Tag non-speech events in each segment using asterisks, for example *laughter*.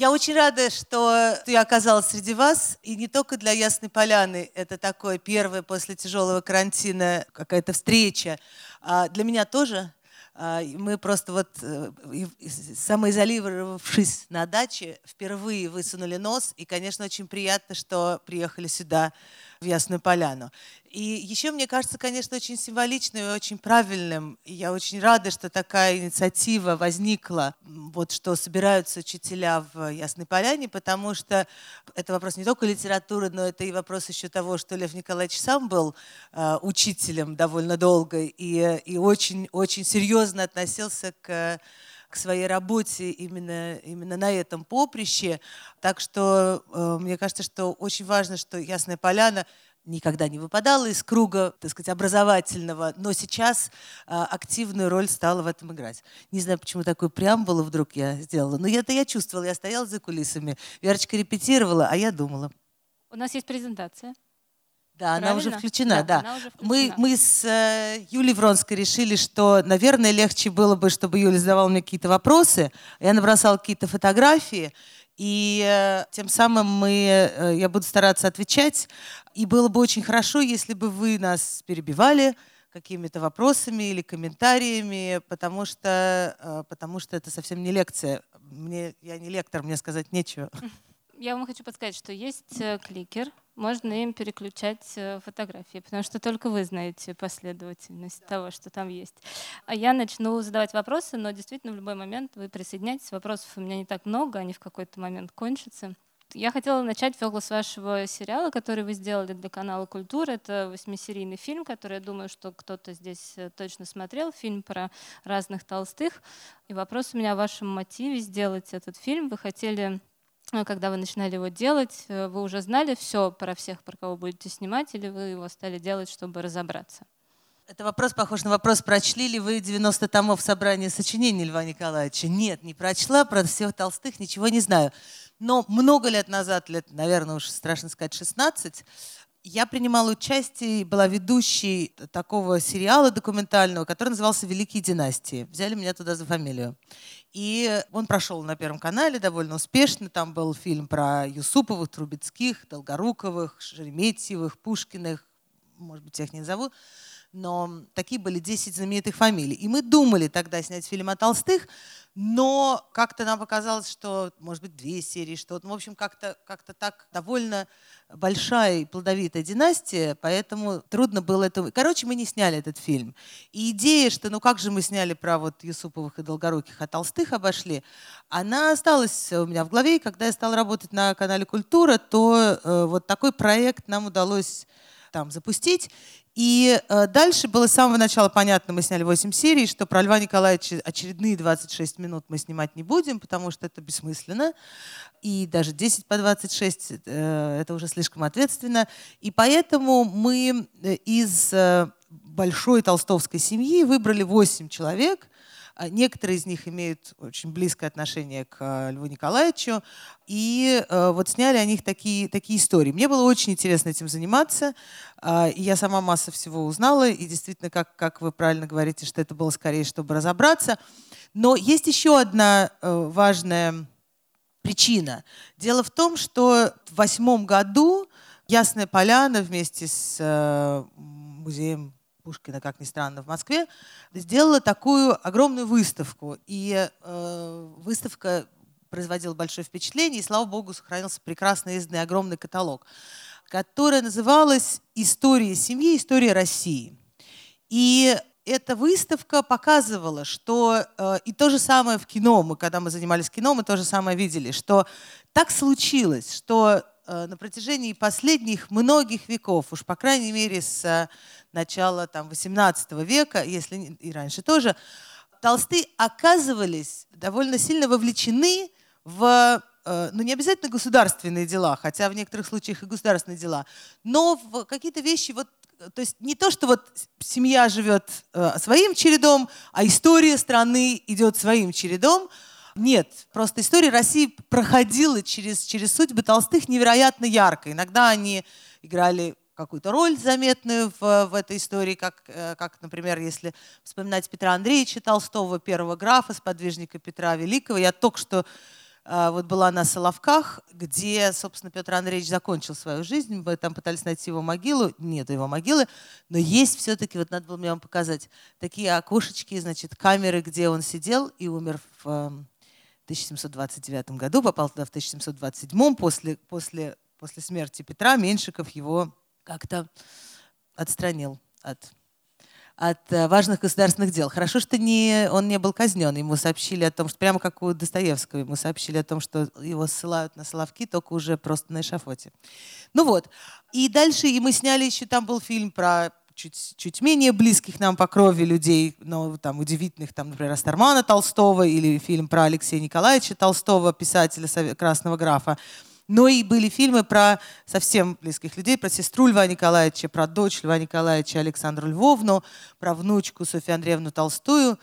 Я очень рада, что я оказалась среди вас. И не только для Ясной Поляны. Это такое первое после тяжелого карантина какая-то встреча. А для меня тоже. А, мы просто вот э, самоизолировавшись на даче, впервые высунули нос. И, конечно, очень приятно, что приехали сюда, в Ясную Поляну. И еще, мне кажется, конечно, очень символичным и очень правильным. И я очень рада, что такая инициатива возникла, вот что собираются учителя в Ясной Поляне, потому что это вопрос не только литературы, но это и вопрос еще того, что Лев Николаевич сам был э, учителем довольно долго и, и очень, очень серьезно относился к к своей работе именно, именно на этом поприще. Так что э, мне кажется, что очень важно, что Ясная Поляна никогда не выпадала из круга, так сказать, образовательного, но сейчас а, активную роль стала в этом играть. Не знаю, почему такую преамбулу вдруг я сделала, но это я чувствовала, я стояла за кулисами, Верочка репетировала, а я думала. У нас есть презентация. Да, она уже включена, да. да. Уже включена. Мы, мы с э, Юлей Вронской решили, что, наверное, легче было бы, чтобы Юля задавала мне какие-то вопросы. Я набросала какие-то фотографии, и э, тем самым мы, э, я буду стараться отвечать. И было бы очень хорошо, если бы вы нас перебивали какими-то вопросами или комментариями, потому что, э, потому что это совсем не лекция. Мне, я не лектор, мне сказать нечего. Я вам хочу подсказать, что есть кликер, можно им переключать фотографии, потому что только вы знаете последовательность того, что там есть. А я начну задавать вопросы, но действительно в любой момент вы присоединяйтесь. Вопросов у меня не так много, они в какой-то момент кончатся. Я хотела начать, Фёгла, с вашего сериала, который вы сделали для канала «Культура». Это восьмисерийный фильм, который, я думаю, что кто-то здесь э, точно смотрел. Фильм про разных толстых. И вопрос у меня о вашем мотиве сделать этот фильм. Вы хотели э, когда вы начинали его делать, э, вы уже знали все про всех, про кого будете снимать, или вы его стали делать, чтобы разобраться? Это вопрос похож на вопрос, прочли ли вы 90 томов собрания сочинений Льва Николаевича? Нет, не прочла, про всех толстых ничего не знаю. Но много лет назад, лет, наверное, уж страшно сказать, 16, я принимала участие и была ведущей такого сериала документального, который назывался «Великие династии». Взяли меня туда за фамилию. И он прошел на Первом канале довольно успешно. Там был фильм про Юсуповых, Трубецких, Долгоруковых, Шереметьевых, Пушкиных, может быть, тех не назову но такие были 10 знаменитых фамилий. И мы думали тогда снять фильм о Толстых, но как-то нам показалось, что, может быть, две серии, что, ну, в общем, как-то как так довольно большая и плодовитая династия, поэтому трудно было это... Короче, мы не сняли этот фильм. И идея, что ну как же мы сняли про вот Юсуповых и Долгоруких, а Толстых обошли, она осталась у меня в голове, и когда я стала работать на канале «Культура», то э, вот такой проект нам удалось там запустить. И э, дальше было с самого начала понятно, мы сняли 8 серий, что про Льва Николаевича очередные 26 минут мы снимать не будем, потому что это бессмысленно. И даже 10 по 26 э, это уже слишком ответственно. И поэтому мы э, из э, большой толстовской семьи выбрали 8 человек, некоторые из них имеют очень близкое отношение к э, Льву Николаевичу. И э, вот сняли о них такие, такие истории. Мне было очень интересно этим заниматься. И я сама масса всего узнала. И действительно, как, как вы правильно говорите, что это было скорее, чтобы разобраться. Но есть еще одна э, важная причина. Дело в том, что в восьмом году Ясная Поляна вместе с э, музеем Пушкина, как ни странно, в Москве, сделала такую огромную выставку. И э, выставка производила большое впечатление, и, слава богу, сохранился прекрасный изданный огромный каталог, который называлась «История семьи. История России». И эта выставка показывала, что э, и то же самое в кино, мы когда мы занимались кино, мы то же самое видели, что так случилось, что на протяжении последних многих веков, уж по крайней мере с начала там, 18 века, если и раньше тоже, толстые оказывались довольно сильно вовлечены в э, ну, не обязательно государственные дела, хотя в некоторых случаях и государственные дела, но в какие-то вещи, вот, то есть не то, что вот семья живет э, своим чередом, а история страны идет своим чередом. Нет, просто история России проходила через, через судьбы толстых невероятно ярко. Иногда они играли какую-то роль заметную в, в этой истории, как, э, как, например, если вспоминать Петра Андреевича Толстого, первого графа, сподвижника Петра Великого. Я только что а, вот была на Соловках, где, собственно, Петр Андреевич закончил свою жизнь. Мы там пытались найти его могилу. Нет его могилы. Но есть все-таки, вот надо было мне вам показать, такие окошечки, значит, камеры, где он сидел и умер в 1729 году, попал туда в 1727 после, после, после смерти Петра. Меньшиков его как-то отстранил от от э, важных государственных дел. Хорошо, что не, он не был казнен. Ему сообщили о том, что прямо как у Достоевского, ему сообщили о том, что его ссылают на Соловки, только уже просто на эшафоте. Ну вот. И дальше и мы сняли еще, там был фильм про чуть, чуть менее близких нам по крови людей, но там удивительных, там, например, Астермана Толстого или фильм про Алексея Николаевича Толстого, писателя «Красного графа». Но и были фильмы про совсем близких людей, про сестру Льва Николаевича, про дочь Льва Николаевича Александру Львовну, про внучку Софью Андреевну Толстую.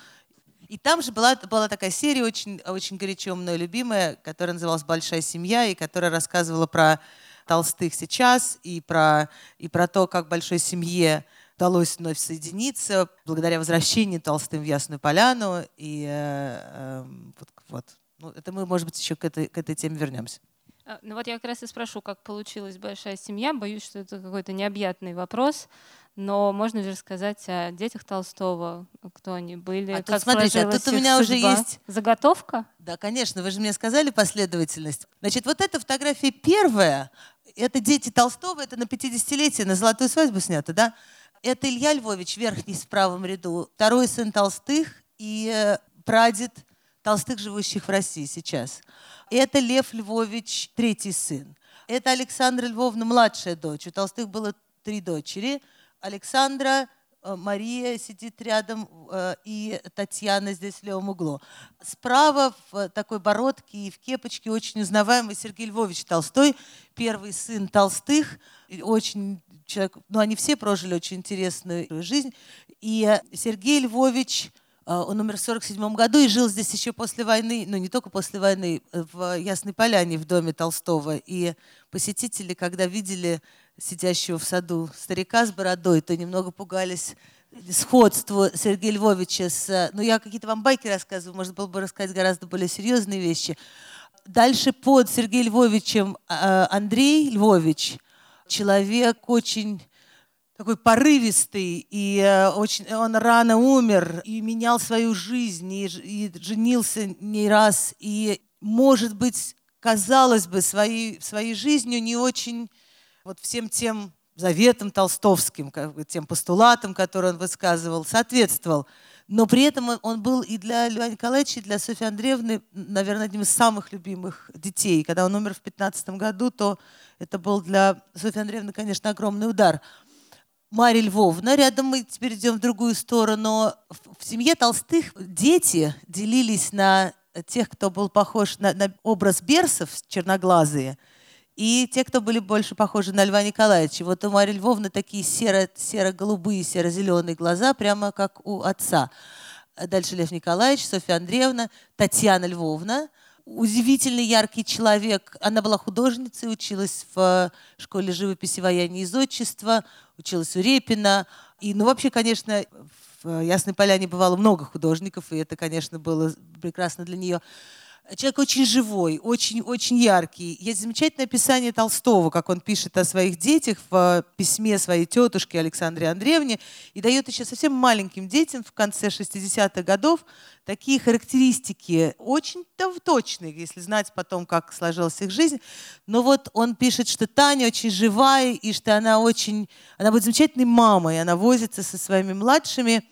И там же была, была такая серия, очень, очень горячо мной любимая, которая называлась «Большая семья», и которая рассказывала про Толстых сейчас, и про, и про то, как большой семье удалось вновь соединиться благодаря возвращению Толстым в Ясную Поляну. И э, э, вот, вот. Ну, это мы, может быть, еще к этой, к этой теме вернемся. А, ну вот я как раз и спрошу, как получилась большая семья. Боюсь, что это какой-то необъятный вопрос, но можно же рассказать о детях Толстого, кто они были, а как тут, смотрите, а тут у меня судьба. уже есть заготовка. Да, конечно, вы же мне сказали последовательность. Значит, вот эта фотография первая, это дети Толстого, это на 50-летие, на золотую свадьбу снято, да? Это Илья Львович, верхний в правом ряду, второй сын Толстых и э, прадед Толстых, живущих в России сейчас. Это Лев Львович, третий сын. Это Александра Львовна, младшая дочь. У Толстых было три дочери. Александра, э, Мария сидит рядом, э, и Татьяна здесь в левом углу. Справа в такой бородке и в кепочке очень узнаваемый Сергей Львович Толстой, первый сын Толстых, очень человек, ну они все прожили очень интересную жизнь. И Сергей Львович а, он умер в 1947 году и жил здесь еще после войны, ну не только после войны, э, в Ясной Поляне в доме Толстого. И посетители, когда видели сидящего в саду старика с бородой, то немного пугались сходству Сергея Львовича с... Ну, я какие-то вам байки рассказываю, можно было бы рассказать гораздо более серьезные вещи. Дальше под Сергеем Львовичем Андрей Львович, человек очень такой порывистый, и э, очень, он рано умер, и менял свою жизнь, и, и женился не раз, и, может быть, казалось бы, своей, своей жизнью не очень вот всем тем заветам толстовским, как бы, тем постулатам, которые он высказывал, соответствовал. Но при этом он был и для Льва Николаевича, и для Софьи Андреевны, наверное, одним из самых любимых детей. Когда он умер в 15 году, то это был для Софьи Андреевны, конечно, огромный удар. Марья Львовна. Рядом мы теперь идем в другую сторону. В семье Толстых дети делились на тех, кто был похож на, на образ берсов, черноглазые, и те, кто были больше похожи на Льва Николаевича. Вот у Марьи Львовны такие серо, серо-голубые, серо-зеленые глаза, прямо как у отца. Дальше Лев Николаевич, Софья Андреевна, Татьяна Львовна – удивительно яркий человек. Она была художницей, училась в школе живописи, вояния и зодчества, училась у Репина. И, ну, вообще, конечно, в Ясной Поляне бывало много художников, и это, конечно, было прекрасно для нее. Человек очень живой, очень-очень яркий. Есть замечательное описание Толстого, как он пишет о своих детях в письме своей тетушке Александре Андреевне и дает еще совсем маленьким детям в конце 60-х годов такие характеристики, очень точные, если знать потом, как сложилась их жизнь. Но вот он пишет, что Таня очень живая, и что она очень, она будет замечательной мамой, она возится со своими младшими.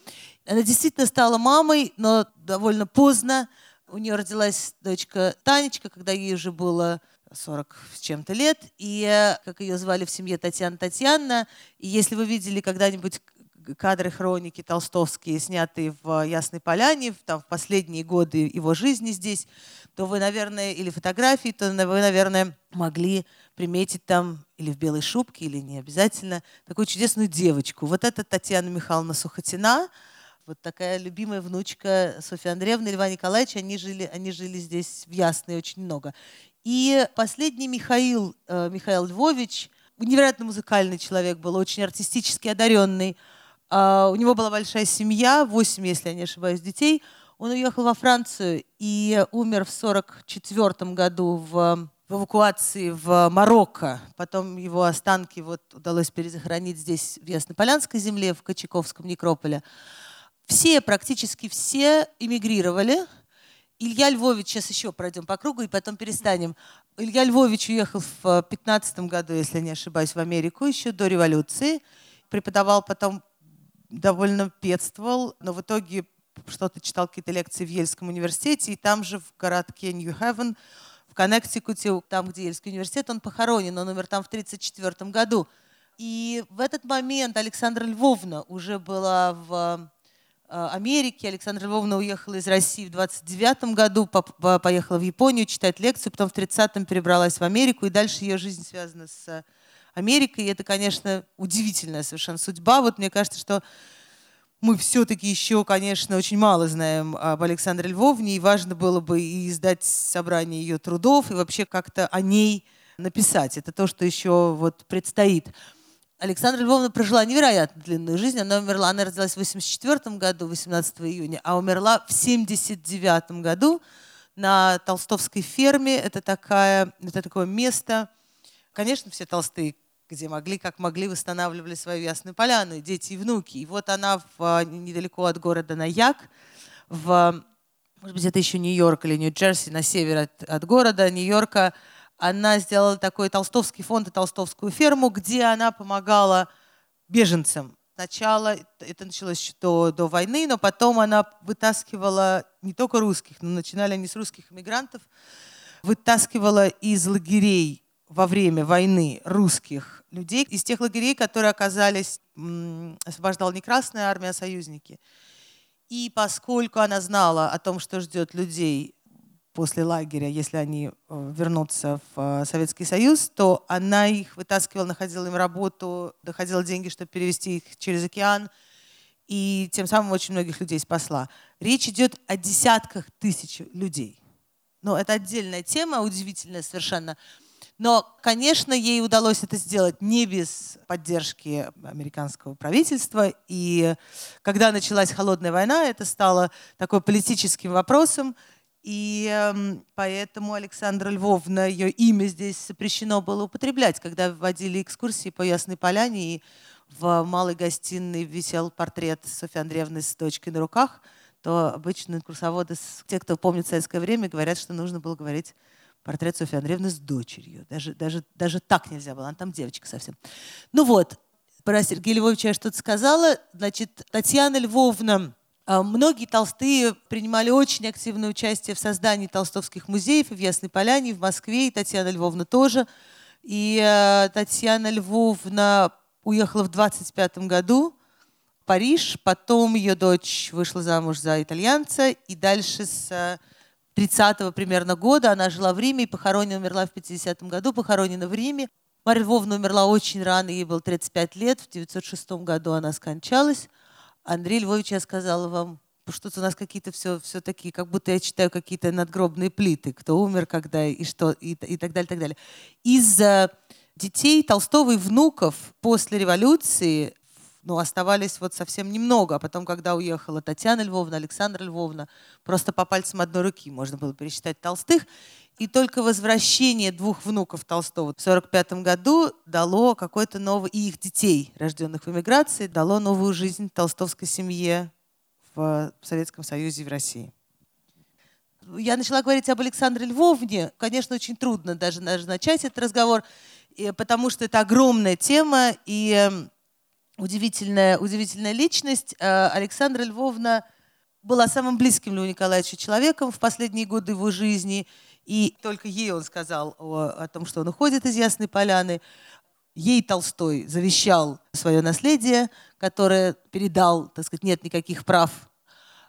Она действительно стала мамой, но довольно поздно. У нее родилась дочка Танечка, когда ей уже было 40 с чем-то лет, и как ее звали в семье Татьяна Татьяна. И если вы видели когда-нибудь кадры хроники толстовские, снятые в Ясной Поляне, там, в последние годы его жизни здесь, то вы, наверное, или фотографии, то вы, наверное, могли приметить там или в белой шубке, или не обязательно, такую чудесную девочку. Вот это Татьяна Михайловна Сухотина, вот такая любимая внучка Софьи Андреевны, Льва Николаевича, они жили, они жили здесь в Ясной очень много. И последний Михаил, э, Михаил Львович, невероятно музыкальный человек был, очень артистически одаренный. Э, у него была большая семья, восемь, если я не ошибаюсь, детей. Он уехал во Францию и умер в 1944 году в, в эвакуации в Марокко. Потом его останки вот удалось перезахоронить здесь, в Яснополянской земле, в Кочаковском некрополе. Все, практически все эмигрировали. Илья Львович, сейчас еще пройдем по кругу и потом перестанем. Илья Львович уехал в 15 году, если не ошибаюсь, в Америку еще до революции. Преподавал потом, довольно педствовал, но в итоге что-то читал какие-то лекции в Ельском университете, и там же в городке Нью-Хевен, в Коннектикуте, там, где Ельский университет, он похоронен, он умер там в 1934 году. И в этот момент Александра Львовна уже была в э, Америке. Александра Львовна уехала из России в 29 году, поехала в Японию читать лекцию, потом в 30-м перебралась в Америку, и дальше ее жизнь связана с Америкой. И это, конечно, удивительная совершенно судьба. Вот мне кажется, что мы все-таки еще, конечно, очень мало знаем об Александре Львовне, и важно было бы и издать собрание ее трудов, и вообще как-то о ней написать. Это то, что еще вот предстоит. Александра Львовна прожила невероятно длинную жизнь. Она умерла, она родилась в 84 году, 18 июня, а умерла в 79 году на Толстовской ферме. Это, такая, это такое место. Конечно, все толстые где могли, как могли, восстанавливали свою Ясную Поляну, дети и внуки. И вот она в, недалеко от города Наяк, в, может быть, это еще Нью-Йорк или Нью-Джерси, на север от, от города Нью-Йорка, она сделала такой толстовский фонд и толстовскую ферму, где она помогала беженцам. Сначала это началось еще до, до войны, но потом она вытаскивала не только русских, но начинали они с русских иммигрантов, вытаскивала из лагерей во время войны русских людей из тех лагерей, которые оказались, освобождала не Красная армия, а союзники. И поскольку она знала о том, что ждет людей после лагеря, если они э, вернутся в э, Советский Союз, то она их вытаскивала, находила им работу, доходила деньги, чтобы перевести их через океан, и тем самым очень многих людей спасла. Речь идет о десятках тысяч людей. Но это отдельная тема, удивительная совершенно. Но, конечно, ей удалось это сделать не без поддержки американского правительства. И когда началась холодная война, это стало такой политическим вопросом. И э, поэтому Александра Львовна, ее имя здесь запрещено было употреблять. Когда вводили экскурсии по Ясной Поляне, и в малой гостиной висел портрет Софьи Андреевны с дочкой на руках, то обычно курсоводы, те, кто помнит советское время, говорят, что нужно было говорить портрет Софьи Андреевны с дочерью. Даже, даже, даже так нельзя было, она там девочка совсем. Ну вот, про Сергея Львовича я что-то сказала. Значит, Татьяна Львовна, многие толстые принимали очень активное участие в создании толстовских музеев в Ясной Поляне, в Москве, и Татьяна Львовна тоже. И э, Татьяна Львовна уехала в 25 году в Париж, потом ее дочь вышла замуж за итальянца, и дальше с 30-го примерно года. Она жила в Риме и похоронена, умерла в 50-м году, похоронена в Риме. Марья Львовна умерла очень рано, ей было 35 лет. В 906 году она скончалась. Андрей Львович, я сказала вам, что-то у нас какие-то все, все такие, как будто я читаю какие-то надгробные плиты, кто умер, когда и что, и, и так далее, так далее. Из детей Толстого и внуков после революции ну, оставались вот совсем немного. А потом, когда уехала Татьяна Львовна, Александра Львовна, просто по пальцам одной руки можно было пересчитать толстых. И только возвращение двух внуков Толстого в 1945 году дало какой-то новый, и их детей, рожденных в эмиграции, дало новую жизнь толстовской семье в Советском Союзе и в России. Я начала говорить об Александре Львовне. Конечно, очень трудно даже, даже начать этот разговор, потому что это огромная тема, и эм, удивительная, удивительная личность. Э, Александра Львовна была самым близким Льву Николаевичу человеком в последние годы его жизни. И только ей он сказал о, о том, что он уходит из Ясной Поляны. Ей Толстой завещал свое наследие, которое передал, так сказать, нет никаких прав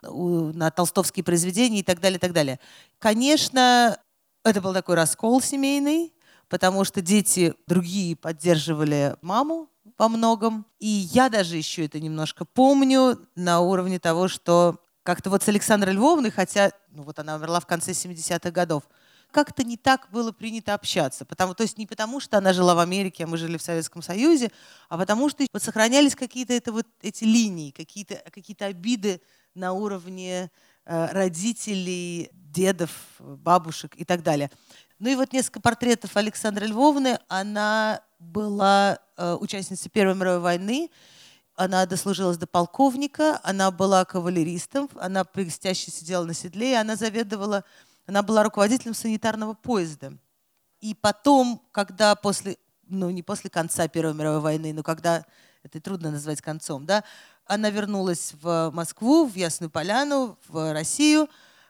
на толстовские произведения и так далее, и так далее. Конечно, это был такой раскол семейный, потому что дети другие поддерживали маму, во многом. И я даже еще это немножко помню на уровне того, что как-то вот с Александрой Львовной, хотя ну вот она умерла в конце 70-х годов, как-то не так было принято общаться. Потому, то есть не потому, что она жила в Америке, а мы жили в Советском Союзе, а потому что вот сохранялись какие-то это вот, эти линии, какие-то какие обиды на уровне э, родителей, дедов, бабушек и так далее. Ну и вот несколько портретов Александры Львовны. Она была э, участницей Первой мировой войны. Она дослужилась до полковника, она была кавалеристом, она блестяще сидела на седле, и она заведовала, она была руководителем санитарного поезда. И потом, когда после, ну не после конца Первой мировой войны, но когда, это трудно назвать концом, да, она вернулась в Москву, в Ясную Поляну, в Россию,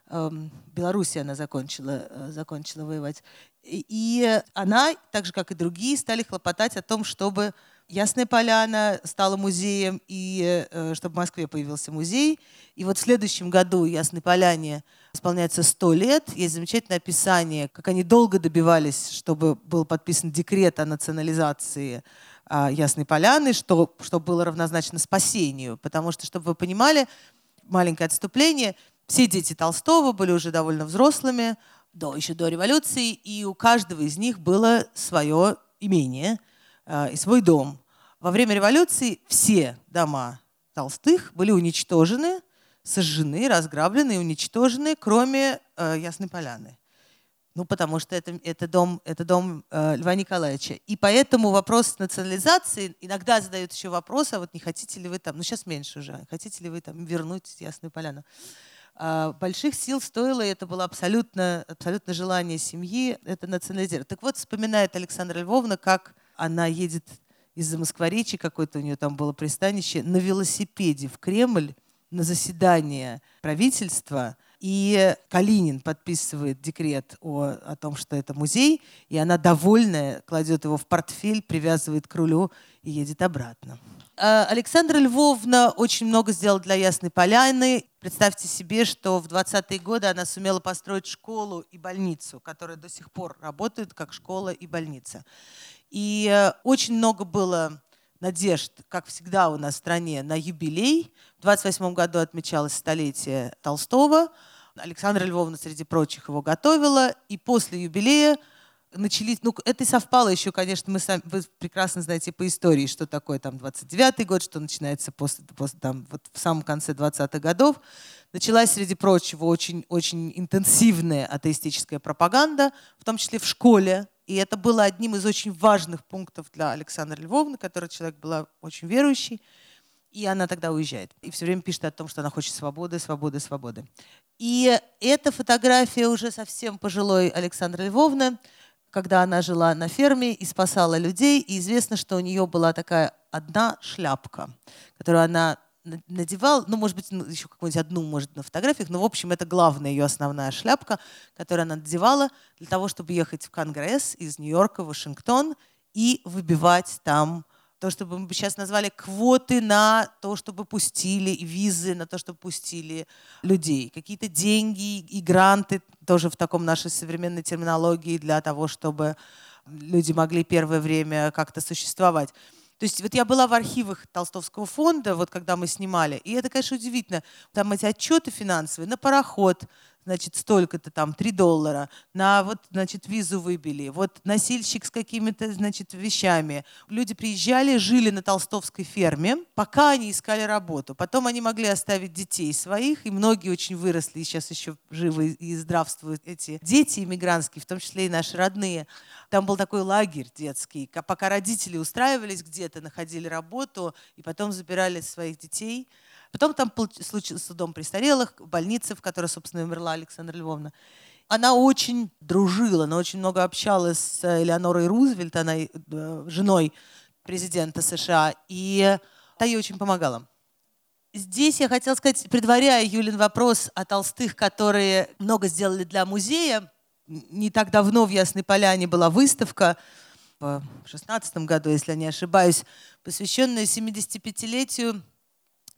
эм, Белоруссия она закончила, э, закончила воевать. И она, так же как и другие, стали хлопотать о том, чтобы Ясная Поляна стала музеем, и э, чтобы в Москве появился музей. И вот в следующем году Ясной Поляне исполняется 100 лет. Есть замечательное описание, как они долго добивались, чтобы был подписан декрет о национализации э, Ясной Поляны, что, что было равнозначно спасению. Потому что, чтобы вы понимали, маленькое отступление, все дети Толстого были уже довольно взрослыми, до, еще до революции, и у каждого из них было свое имение – Э, и свой дом. Во время революции все дома Толстых были уничтожены, сожжены, разграблены и уничтожены, кроме э, Ясной Поляны. Ну, потому что это, это дом, это дом э, Льва Николаевича. И поэтому вопрос национализации иногда задают еще вопрос, а вот не хотите ли вы там, ну сейчас меньше уже, хотите ли вы там вернуть Ясную Поляну. Больших сил стоило, и это было абсолютно, абсолютно желание семьи, это национализировать. Так вот, вспоминает Александра Львовна, как она едет из-за Москворечи, какое-то у нее там было пристанище, на велосипеде в Кремль на заседание правительства, и Калинин подписывает декрет о, о том, что это музей, и она довольная кладет его в портфель, привязывает к рулю и едет обратно. А, Александра Львовна очень много сделала для Ясной Поляны. Представьте себе, что в 20-е годы она сумела построить школу и больницу, которая до сих пор работает как школа и больница. И э, очень много было надежд, как всегда у нас в стране, на юбилей. В 28 году отмечалось столетие Толстого. Александра Львовна, среди прочих, его готовила. И после юбилея начались, ну, это совпало еще, конечно, мы сами, вы прекрасно знаете по истории, что такое там 29-й год, что начинается после, после там, вот в самом конце 20-х годов. Началась, среди прочего, очень, очень интенсивная атеистическая пропаганда, в том числе в школе, и это было одним из очень важных пунктов для Александры Львовны, который человек была очень верующий. И она тогда уезжает. И все время пишет о том, что она хочет свободы, свободы, свободы. И эта фотография уже совсем пожилой Александры Львовны, когда она жила на ферме и спасала людей. И известно, что у нее была такая одна шляпка, которую она надевал, ну, может быть, ну, еще какую-нибудь одну, может, на фотографиях, но, в общем, это главная ее основная шляпка, которую она надевала для того, чтобы ехать в Конгресс из Нью-Йорка в Вашингтон и выбивать там то, что мы бы сейчас назвали квоты на то, чтобы пустили, визы на то, чтобы пустили людей. Какие-то деньги и гранты тоже в таком нашей современной терминологии для того, чтобы люди могли первое время как-то существовать. То есть вот я была в архивах Толстовского фонда, вот когда мы снимали, и это, конечно, удивительно. Там эти отчеты финансовые на пароход, значит, столько-то там, 3 доллара, на вот, значит, визу выбили, вот носильщик с какими-то, значит, вещами. Люди приезжали, жили на толстовской ферме, пока они искали работу. Потом они могли оставить детей своих, и многие очень выросли, и сейчас еще живы и здравствуют эти дети иммигрантские, в том числе и наши родные. Там был такой лагерь детский, пока родители устраивались где-то, находили работу, и потом забирали своих детей – Потом там случился дом престарелых, больница, в которой, собственно, умерла Александра Львовна. Она очень дружила, она очень много общалась с Элеонорой Рузвельт, она э, женой президента США, и та ей очень помогала. Здесь я хотела сказать, предваряя Юлин вопрос о Толстых, которые много сделали для музея, не так давно в Ясной Поляне была выставка, в 2016 году, если я не ошибаюсь, посвященная 75-летию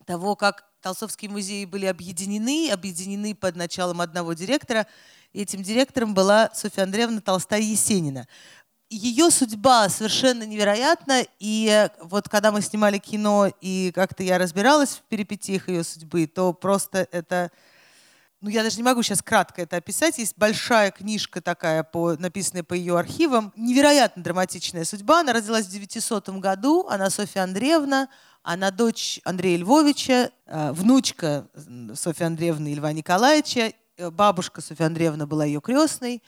того, как Толстовские музеи были объединены, объединены под началом одного директора. Этим директором была Софья Андреевна Толстая-Есенина. Ее судьба совершенно невероятна, и вот когда мы снимали кино, и как-то я разбиралась в перипетиях ее судьбы, то просто это ну, я даже не могу сейчас кратко это описать. Есть большая книжка такая, по, написанная по ее архивам. Невероятно драматичная судьба. Она родилась в 900 году. Она Софья Андреевна. Она дочь Андрея Львовича, э, внучка Софьи Андреевны и Льва Николаевича. Э, бабушка Софья Андреевна была ее крестной.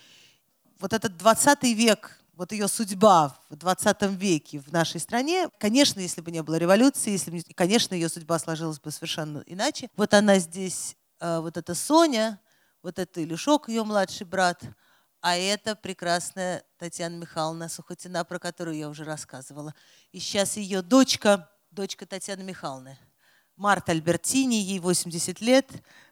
Вот этот 20 век, вот ее судьба в 20 веке в нашей стране, конечно, если бы не было революции, если бы, конечно, ее судьба сложилась бы совершенно иначе. Вот она здесь вот это Соня, вот это Илюшок, ее младший брат, а это прекрасная Татьяна Михайловна Сухотина, про которую я уже рассказывала. И сейчас ее дочка, дочка Татьяны Михайловны, Марта Альбертини, ей 80 лет,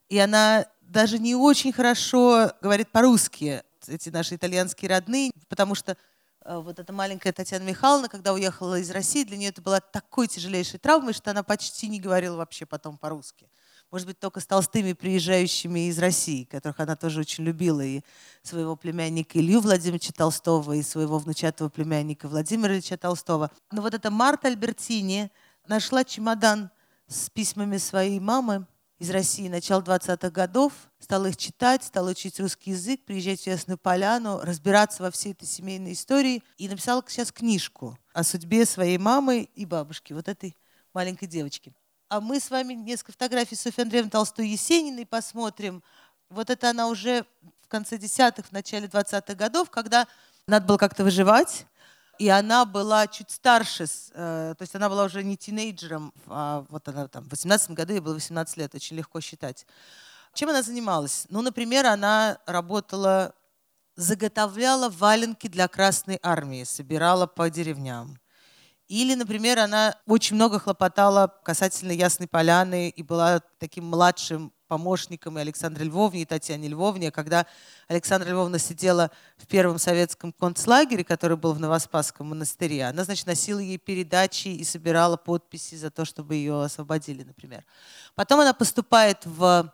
и она даже не очень хорошо говорит по-русски, эти наши итальянские родные, потому что э, вот эта маленькая Татьяна Михайловна, когда уехала из России, для нее это была такой тяжелейшей травмой, что она почти не говорила вообще потом по-русски может быть, только с толстыми приезжающими из России, которых она тоже очень любила, и своего племянника Илью Владимировича Толстого, и своего внучатого племянника Владимира Ильича Толстого. Но вот эта Марта Альбертини нашла чемодан с письмами своей мамы из России начала 20-х годов, стала их читать, стала учить русский язык, приезжать в Ясную Поляну, разбираться во всей этой семейной истории и написала сейчас книжку о судьбе своей мамы и бабушки, вот этой маленькой девочки. А мы с вами несколько фотографий Софьи Андреевны Толстой Есениной посмотрим. Вот это она уже в конце десятых, в начале 20-х годов, когда надо было как-то выживать. И она была чуть старше, э, то есть она была уже не тинейджером, а вот она там в 18 году, ей было 18 лет, очень легко считать. Чем она занималась? Ну, например, она работала, заготовляла валенки для Красной Армии, собирала по деревням. Или, например, она очень много хлопотала касательно Ясной Поляны и была таким младшим помощником и Александре Львовне, и Татьяне Львовне. Когда Александра Львовна сидела в первом советском концлагере, который был в Новоспасском монастыре, она, значит, носила ей передачи и собирала подписи за то, чтобы ее освободили, например. Потом она поступает в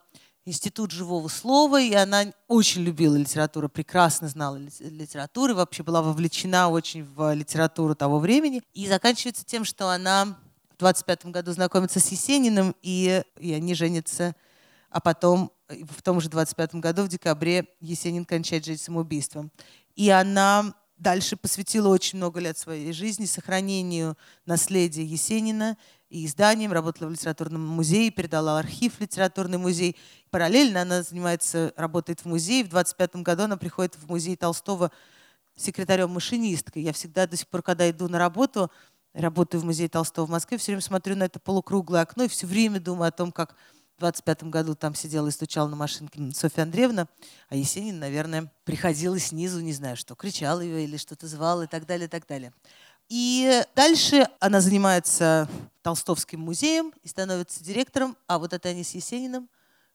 Институт живого слова, и она очень любила литературу, прекрасно знала литературу, вообще была вовлечена очень в литературу того времени. И заканчивается тем, что она в 25 году знакомится с Есениным, и, и они женятся, а потом в том же 25 году, в декабре, Есенин кончает жизнь самоубийством. И она дальше посвятила очень много лет своей жизни сохранению наследия Есенина и изданием, работала в литературном музее, передала архив в литературный музей. Параллельно она занимается, работает в музее. В 25 году она приходит в музей Толстого секретарем-машинисткой. Я всегда до сих пор, когда иду на работу, работаю в музее Толстого в Москве, все время смотрю на это полукруглое окно и все время думаю о том, как в 25 году там сидела и стучала на машинке Софья Андреевна, а Есенин, наверное, приходила снизу, не знаю что, кричал ее или что-то звал и так далее, и так далее. И дальше она занимается Толстовским музеем и становится директором. А вот это они с Есениным.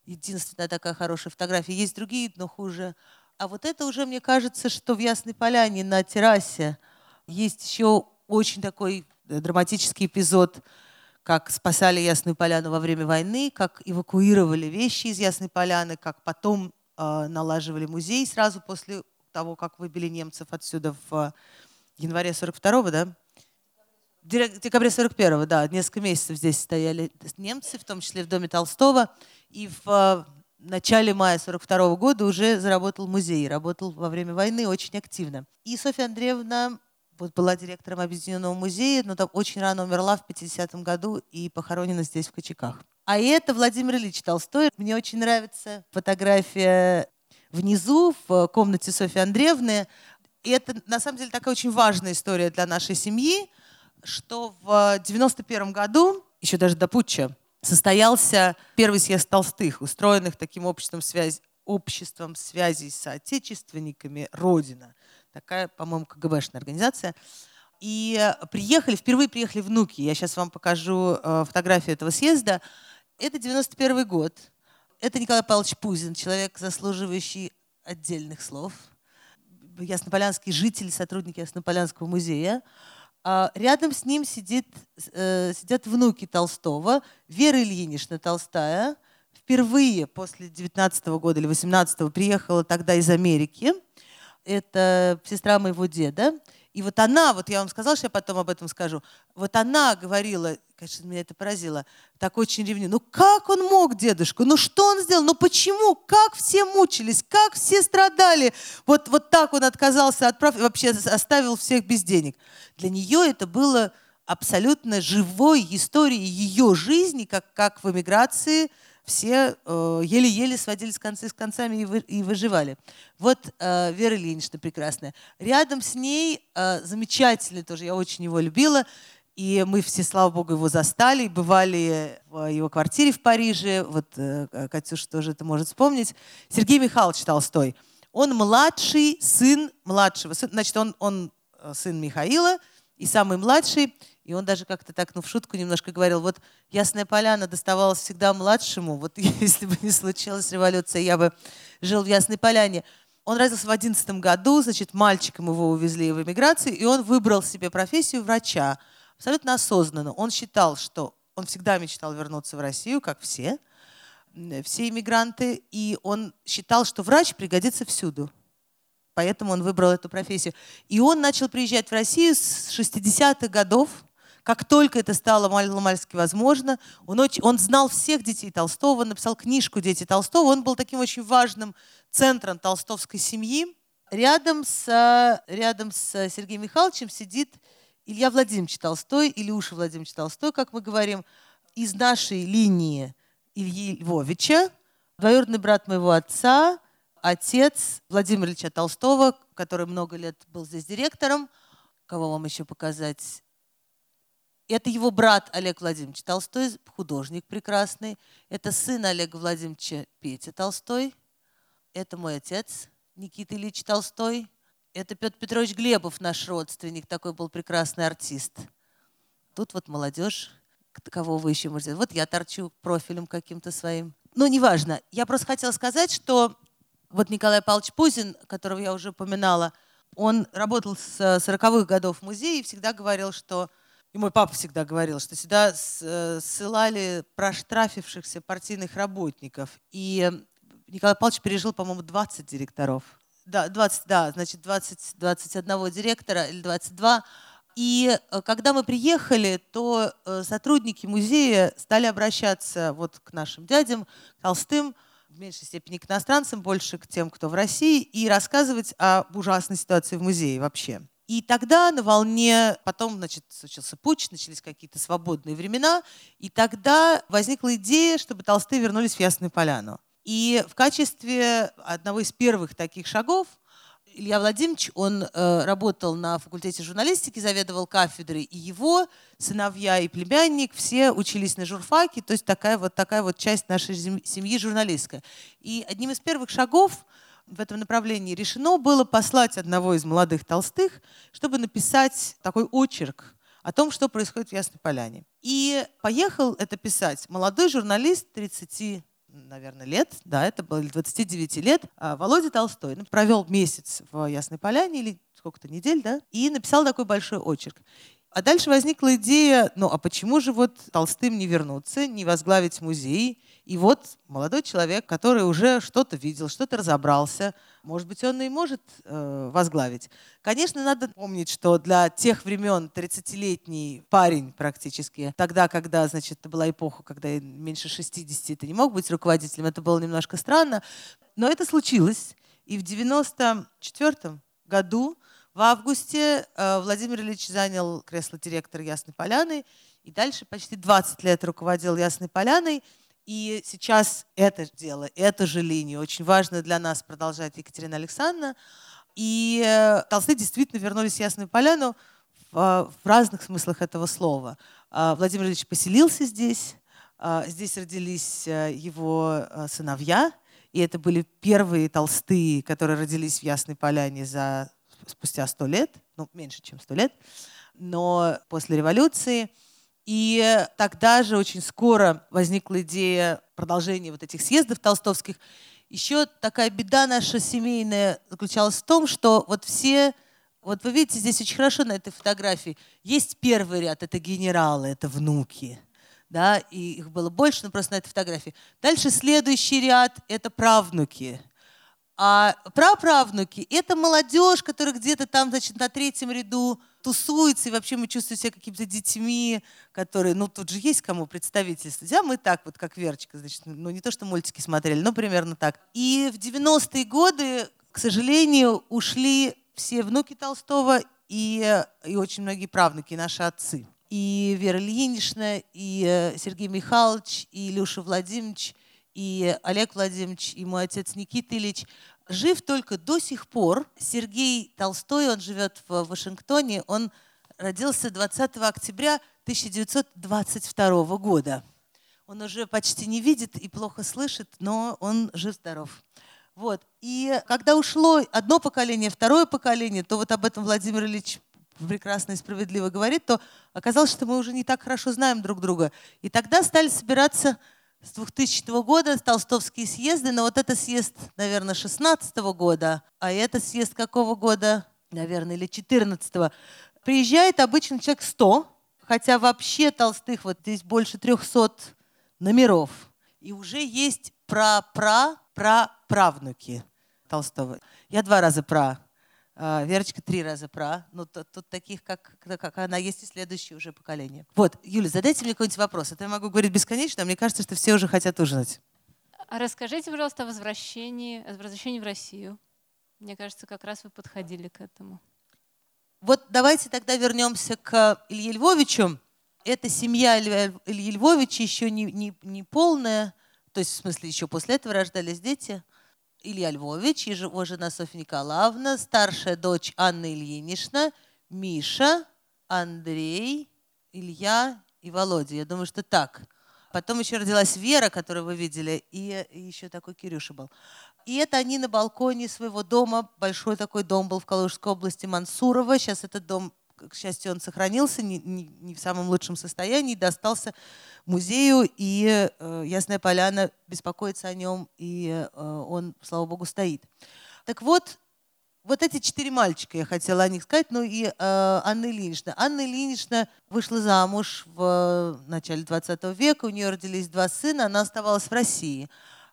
Единственная такая хорошая фотография. Есть другие, но хуже. А вот это уже, мне кажется, что в Ясной Поляне на террасе есть еще очень такой э, драматический эпизод, как спасали Ясную Поляну во время войны, как эвакуировали вещи из Ясной Поляны, как потом э, налаживали музей сразу после того, как выбили немцев отсюда в январе 42-го, да? Декабре 41-го, да, несколько месяцев здесь стояли немцы, в том числе в доме Толстого. И в э, начале мая 42 -го года уже заработал музей, работал во время войны очень активно. И Софья Андреевна вот была директором Объединенного музея, но там очень рано умерла в 50-м году и похоронена здесь, в Кочеках. А это Владимир Ильич Толстой. Мне очень нравится фотография внизу, в комнате Софьи Андреевны. И это, на самом деле, такая очень важная история для нашей семьи, что в 91 году, еще даже до путча, состоялся первый съезд толстых, устроенных таким обществом связи, обществом связи с отечественниками «Родина». Такая, по-моему, КГБшная организация. И приехали, впервые приехали внуки. Я сейчас вам покажу э, фотографию этого съезда. Это 91 год. Это Николай Павлович Пузин, человек, заслуживающий отдельных слов – Яснополянский житель, сотрудник Яснополянского музея. А рядом с ним сидит, э, сидят внуки Толстого, Вера Ильинична Толстая, впервые после 19 года или 18 приехала тогда из Америки. Это сестра моего деда. И вот она, вот я вам сказала, что я потом об этом скажу, вот она говорила, конечно, меня это поразило, так очень ревнив. Ну как он мог, дедушку? Ну что он сделал? Ну почему? Как все мучились? Как все страдали? Вот, вот так он отказался от прав, вообще оставил всех без денег. Для нее это было абсолютно живой историей ее жизни, как, как в эмиграции все э, еле-еле сводили с концы с концами и, вы, и выживали. Вот э, Вера Ильинична прекрасная. Рядом с ней э, замечательный тоже, я очень его любила, и мы все, слава богу, его застали, бывали в его квартире в Париже, вот э, Катюша тоже это может вспомнить, Сергей Михайлович Толстой. Он младший сын младшего, значит, он, он э, сын Михаила и самый младший, и он даже как-то так, ну, в шутку немножко говорил, вот Ясная Поляна доставалась всегда младшему, вот *laughs* если бы не случилась революция, я бы жил в Ясной Поляне. Он родился в одиннадцатом году, значит, мальчиком его увезли в эмиграцию, и он выбрал себе профессию врача. Абсолютно осознанно. Он считал, что он всегда мечтал вернуться в Россию, как все, все иммигранты, и он считал, что врач пригодится всюду. Поэтому он выбрал эту профессию. И он начал приезжать в Россию с 60-х годов, как только это стало мальски возможно, он, очень, он знал всех детей Толстого, написал книжку «Дети Толстого». Он был таким очень важным центром толстовской семьи. Рядом с, рядом с Сергеем Михайловичем сидит Илья Владимирович Толстой, Илюша Владимирович Толстой, как мы говорим, из нашей линии Ильи Львовича, двоюродный брат моего отца, отец Владимира Ильича Толстого, который много лет был здесь директором. Кого вам еще показать? Это его брат Олег Владимирович Толстой, художник прекрасный. Это сын Олега Владимировича Петя Толстой. Это мой отец Никита Ильич Толстой. Это Петр Петрович Глебов, наш родственник, такой был прекрасный артист. Тут вот молодежь, кого вы еще можете... Вот я торчу профилем каким-то своим. Ну, неважно. Я просто хотела сказать, что вот Николай Павлович Пузин, которого я уже упоминала, он работал с 40-х годов в музее и всегда говорил, что и мой папа всегда говорил, что сюда э, ссылали проштрафившихся партийных работников. И Николай Павлович пережил, по-моему, 20 директоров. Да, 20, да, значит, 20, 21 директора или 22. И э, когда мы приехали, то э, сотрудники музея стали обращаться вот к нашим дядям, к Толстым, в меньшей степени к иностранцам, больше к тем, кто в России, и рассказывать об ужасной ситуации в музее вообще. И тогда на волне, потом, значит, случился путь, начались какие-то свободные времена, и тогда возникла идея, чтобы толстые вернулись в Ясную Поляну. И в качестве одного из первых таких шагов Илья Владимирович, он э, работал на факультете журналистики, заведовал кафедрой, и его сыновья и племянник все учились на журфаке, то есть такая вот, такая вот часть нашей семьи журналистская. И одним из первых шагов в этом направлении решено было послать одного из молодых толстых, чтобы написать такой очерк о том, что происходит в Ясной Поляне. И поехал это писать молодой журналист 30 наверное, лет, да, это было 29 лет, а Володя Толстой ну, провел месяц в Ясной Поляне или сколько-то недель, да, и написал такой большой очерк. А дальше возникла идея, ну а почему же вот Толстым не вернуться, не возглавить музей, и вот молодой человек, который уже что-то видел, что-то разобрался, может быть, он и может э, возглавить. Конечно, надо помнить, что для тех времен 30-летний парень практически, тогда, когда, значит, это была эпоха, когда меньше 60, это не мог быть руководителем, это было немножко странно, но это случилось. И в 94 году, в августе, э, Владимир Ильич занял кресло директора Ясной Поляны, и дальше почти 20 лет руководил Ясной Поляной – и сейчас это дело, эту же линию очень важно для нас продолжать Екатерина Александровна. И э, Толстые действительно вернулись в Ясную Поляну в, э, в разных смыслах этого слова. Владимир Ильич поселился здесь, здесь родились его сыновья, и это были первые толстые, которые родились в Ясной Поляне за, спустя сто лет, ну, меньше, чем сто лет, но после революции – и тогда же очень скоро возникла идея продолжения вот этих съездов толстовских. Еще такая беда наша семейная заключалась в том, что вот все, вот вы видите здесь очень хорошо на этой фотографии, есть первый ряд, это генералы, это внуки, да, и их было больше, но просто на этой фотографии. Дальше следующий ряд – это правнуки. А праправнуки — это молодежь, которая где-то там, значит, на третьем ряду тусуется, и вообще мы чувствуем себя какими-то детьми, которые, ну, тут же есть кому представительствовать. А мы так вот, как Верочка, значит, ну, не то, что мультики смотрели, но примерно так. И в 90-е годы, к сожалению, ушли все внуки Толстого и, и очень многие правнуки, наши отцы. И Вера Ильинична, и э, Сергей Михайлович, и Илюша Владимирович, и Олег Владимирович, и мой отец Никита Ильич жив только до сих пор. Сергей Толстой, он живет в Вашингтоне, он родился 20 октября 1922 года. Он уже почти не видит и плохо слышит, но он жив-здоров. Вот. И когда ушло одно поколение, второе поколение, то вот об этом Владимир Ильич прекрасно и справедливо говорит, то оказалось, что мы уже не так хорошо знаем друг друга. И тогда стали собираться с 2000 года толстовские съезды, но вот это съезд, наверное, 16 года, а это съезд какого года, наверное, или 14 -го. Приезжает обычно человек 100, хотя вообще толстых вот здесь больше 300 номеров. И уже есть пра-пра-пра-правнуки Толстого. Я два раза про Верочка три раза про. Ну, тут, тут таких, как, как она, есть и следующее уже поколение. Вот, Юля, задайте мне какой-нибудь вопрос. Это я могу говорить бесконечно, а мне кажется, что все уже хотят ужинать. А расскажите, пожалуйста, о возвращении, о возвращении в Россию. Мне кажется, как раз вы подходили к этому. Вот давайте тогда вернемся к Илье Львовичу. Эта семья Ильи Львовича еще не, не, не полная, то есть в смысле еще после этого рождались дети – Илья Львович, его жена Софья Николаевна, старшая дочь Анна Ильинична, Миша, Андрей, Илья и Володя. Я думаю, что так. Потом еще родилась Вера, которую вы видели, и, еще такой Кирюша был. И это они на балконе своего дома, большой такой дом был в Калужской области Мансурова. Сейчас этот дом к счастью, он сохранился не, не, не в самом лучшем состоянии, достался музею, и э, Ясная Поляна беспокоится о нем, и э, он, слава богу, стоит. Так вот, вот эти четыре мальчика, я хотела о них сказать, ну и э, Анна Ильинична. Анна Ильинична вышла замуж в начале 20 века, у нее родились два сына, она оставалась в России.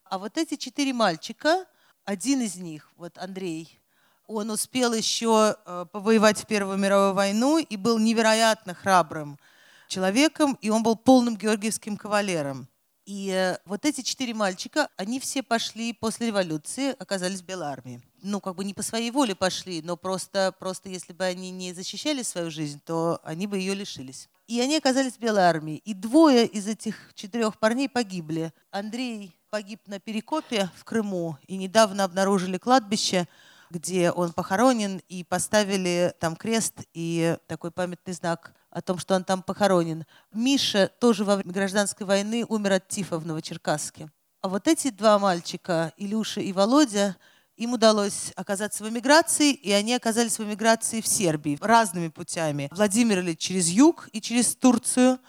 А вот эти четыре мальчика, один из них, вот Андрей, он успел еще э, повоевать в Первую мировую войну и был невероятно храбрым человеком, и он был полным георгиевским кавалером. И э, вот эти четыре мальчика, они все пошли после революции, оказались в Белой армии. Ну, как бы не по своей воле пошли, но просто, просто если бы они не защищали свою жизнь, то они бы ее лишились. И они оказались в Белой армии. И двое из этих четырех парней погибли. Андрей погиб на Перекопе в Крыму, и недавно обнаружили кладбище – где он похоронен, и поставили там крест и такой памятный знак о том, что он там похоронен. Миша тоже во время гражданской войны умер от тифа в Новочеркасске. А вот эти два мальчика, Илюша и Володя, им удалось оказаться в эмиграции, и они оказались в эмиграции в Сербии разными путями. Владимир Ильич через юг и через Турцию,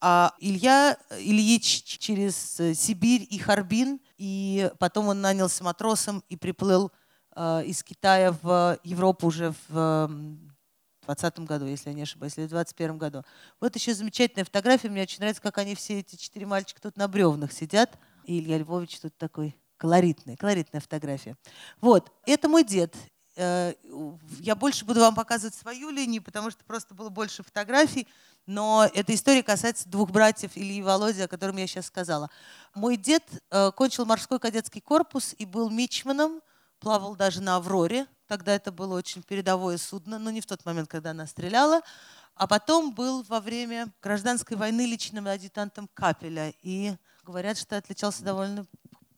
а Илья Ильич через Сибирь и Харбин, и потом он нанялся матросом и приплыл из Китая в Европу уже в 2020 году, если я не ошибаюсь, или в 2021 году. Вот еще замечательная фотография. Мне очень нравится, как они все эти четыре мальчика тут на бревнах сидят. И Илья Львович тут такой колоритный, колоритная фотография. Вот, это мой дед. Э, я больше буду вам показывать свою линию, потому что просто было больше фотографий, но эта история касается двух братьев Ильи и Володи, о котором я сейчас сказала. Мой дед э, кончил морской кадетский корпус и был мичманом плавал даже на «Авроре». Тогда это было очень передовое судно, но не в тот момент, когда она стреляла. А потом был во время гражданской войны личным адъютантом Капеля. И говорят, что отличался довольно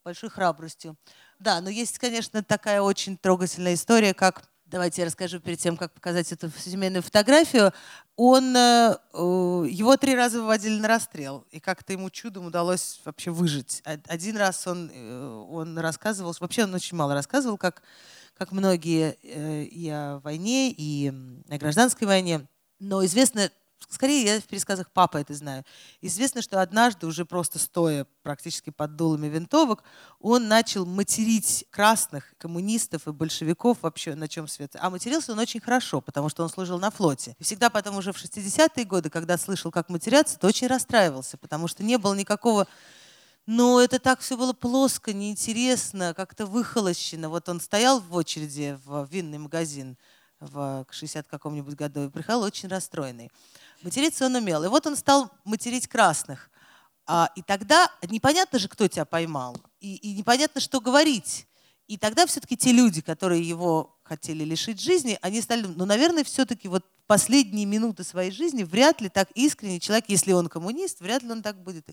большой храбростью. Да, но есть, конечно, такая очень трогательная история, как Давайте я расскажу перед тем, как показать эту семейную фотографию. Он, э, его три раза выводили на расстрел, и как-то ему чудом удалось вообще выжить. Один раз он, э, он рассказывал, вообще он очень мало рассказывал, как, как многие э, и о войне, и о гражданской войне. Но известно Скорее, я в пересказах папа это знаю. Известно, что однажды, уже просто стоя практически под дулами винтовок, он начал материть красных коммунистов и большевиков вообще на чем свет. А матерился он очень хорошо, потому что он служил на флоте. И всегда потом уже в 60-е годы, когда слышал, как матерятся, то очень расстраивался, потому что не было никакого Но это так все было плоско, неинтересно, как-то выхолощено. Вот он стоял в очереди в винный магазин в 60 каком-нибудь году и приехал очень расстроенный. Материться он умел. И вот он стал материть красных. А, и тогда непонятно же, кто тебя поймал. И, и непонятно, что говорить. И тогда все-таки те люди, которые его хотели лишить жизни, они стали, ну, наверное, все-таки вот последние минуты своей жизни вряд ли так искренне человек, если он коммунист, вряд ли он так будет.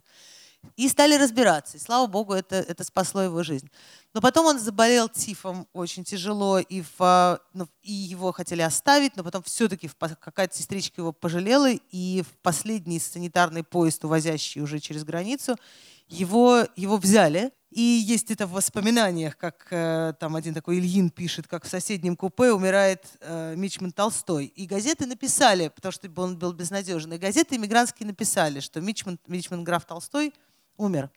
И стали разбираться. И, слава богу, это, это спасло его жизнь. Но потом он заболел тифом очень тяжело, и, в, ну, и его хотели оставить, но потом все-таки какая-то сестричка его пожалела, и в последний санитарный поезд, увозящий уже через границу, его, его взяли. И есть это в воспоминаниях, как э, там один такой Ильин пишет, как в соседнем купе умирает э, Мичман Толстой. И газеты написали, потому что он был безнадежный, газеты иммигрантские написали, что Мичман, Мичман граф Толстой – умер.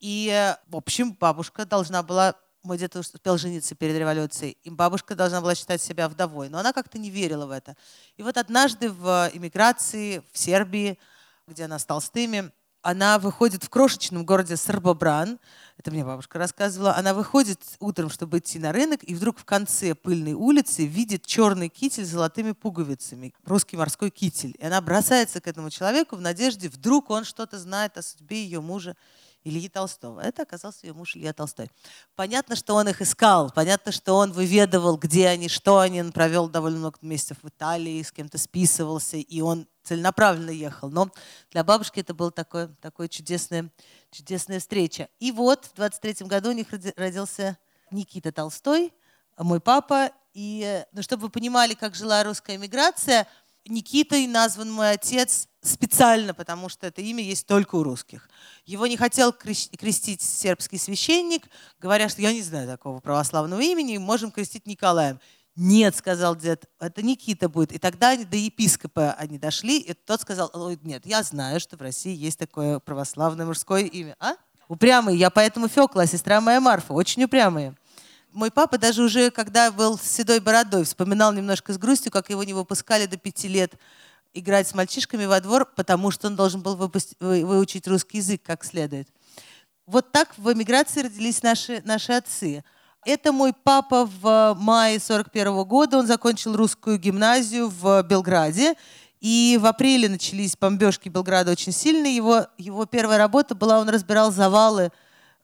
И, в общем, бабушка должна была, мой дед успел жениться перед революцией, и бабушка должна была считать себя вдовой, но она как-то не верила в это. И вот однажды в эмиграции, в Сербии, где она с Толстыми, она выходит в крошечном городе Сарбобран, это мне бабушка рассказывала, она выходит утром, чтобы идти на рынок, и вдруг в конце пыльной улицы видит черный китель с золотыми пуговицами, русский морской китель. И она бросается к этому человеку в надежде, вдруг он что-то знает о судьбе ее мужа Ильи Толстого. Это оказался ее муж Илья Толстой. Понятно, что он их искал, понятно, что он выведывал, где они, что они. Он провел довольно много месяцев в Италии, с кем-то списывался, и он целенаправленно ехал. Но для бабушки это была такое, такое чудесная, чудесная встреча. И вот в 23 году у них родился Никита Толстой, мой папа. И ну, чтобы вы понимали, как жила русская эмиграция, Никитой назван мой отец специально, потому что это имя есть только у русских. Его не хотел крестить сербский священник, говоря, что я не знаю такого православного имени, можем крестить Николаем. Нет, сказал дед, это Никита будет. И тогда до епископа они дошли, и тот сказал, Ой, нет, я знаю, что в России есть такое православное мужское имя. А? Упрямый, я поэтому Фекла, сестра моя Марфа, очень упрямые. Мой папа даже уже, когда был с седой бородой, вспоминал немножко с грустью, как его не выпускали до пяти лет играть с мальчишками во двор, потому что он должен был выпустить, выучить русский язык как следует. Вот так в эмиграции родились наши, наши отцы – это мой папа в мае 41 года. Он закончил русскую гимназию в Белграде. И в апреле начались бомбежки Белграда очень сильные. Его, его первая работа была, он разбирал завалы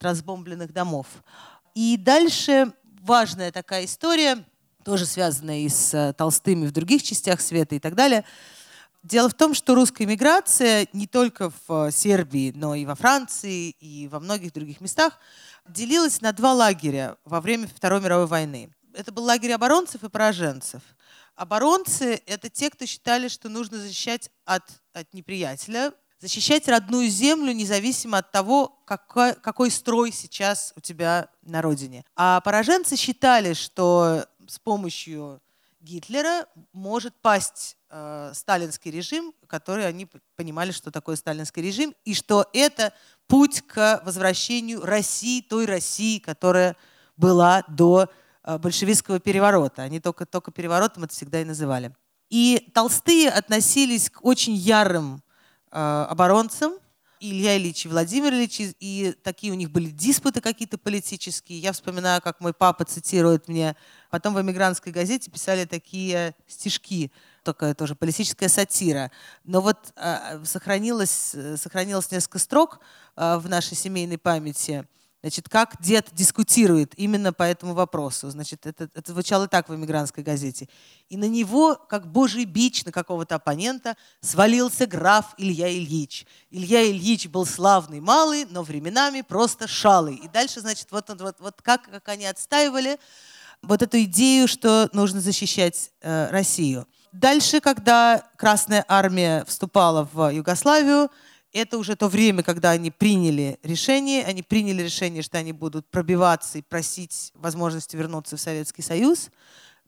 разбомбленных домов. И дальше важная такая история, тоже связанная и с э, Толстыми в других частях света и так далее. Дело в том, что русская миграция не только в э, Сербии, но и во Франции, и во многих других местах – делилась на два лагеря во время Второй мировой войны. Это был лагерь оборонцев и пораженцев. Оборонцы — это те, кто считали, что нужно защищать от, от неприятеля, защищать родную землю независимо от того, какой, какой строй сейчас у тебя на родине. А пораженцы считали, что с помощью Гитлера может пасть сталинский режим, который они понимали, что такое сталинский режим, и что это путь к возвращению России, той России, которая была до э, большевистского переворота. Они только, только переворотом это всегда и называли. И Толстые относились к очень ярым э, оборонцам, Илья Ильич и Владимир Ильич, и такие у них были диспуты какие-то политические. Я вспоминаю, как мой папа цитирует мне. Потом в эмигрантской газете писали такие стишки, только тоже политическая сатира. Но вот э, сохранилось, сохранилось несколько строк э, в нашей семейной памяти – Значит, как дед дискутирует именно по этому вопросу. Значит, это, это звучало так в эмигрантской газете. И на него, как божий бич на какого-то оппонента, свалился граф Илья Ильич. Илья Ильич был славный малый, но временами просто шалый. И дальше, значит, вот, вот, вот как, как они отстаивали вот эту идею, что нужно защищать э, Россию. Дальше, когда Красная Армия вступала в Югославию, это уже то время, когда они приняли решение, они приняли решение, что они будут пробиваться и просить возможности вернуться в Советский Союз.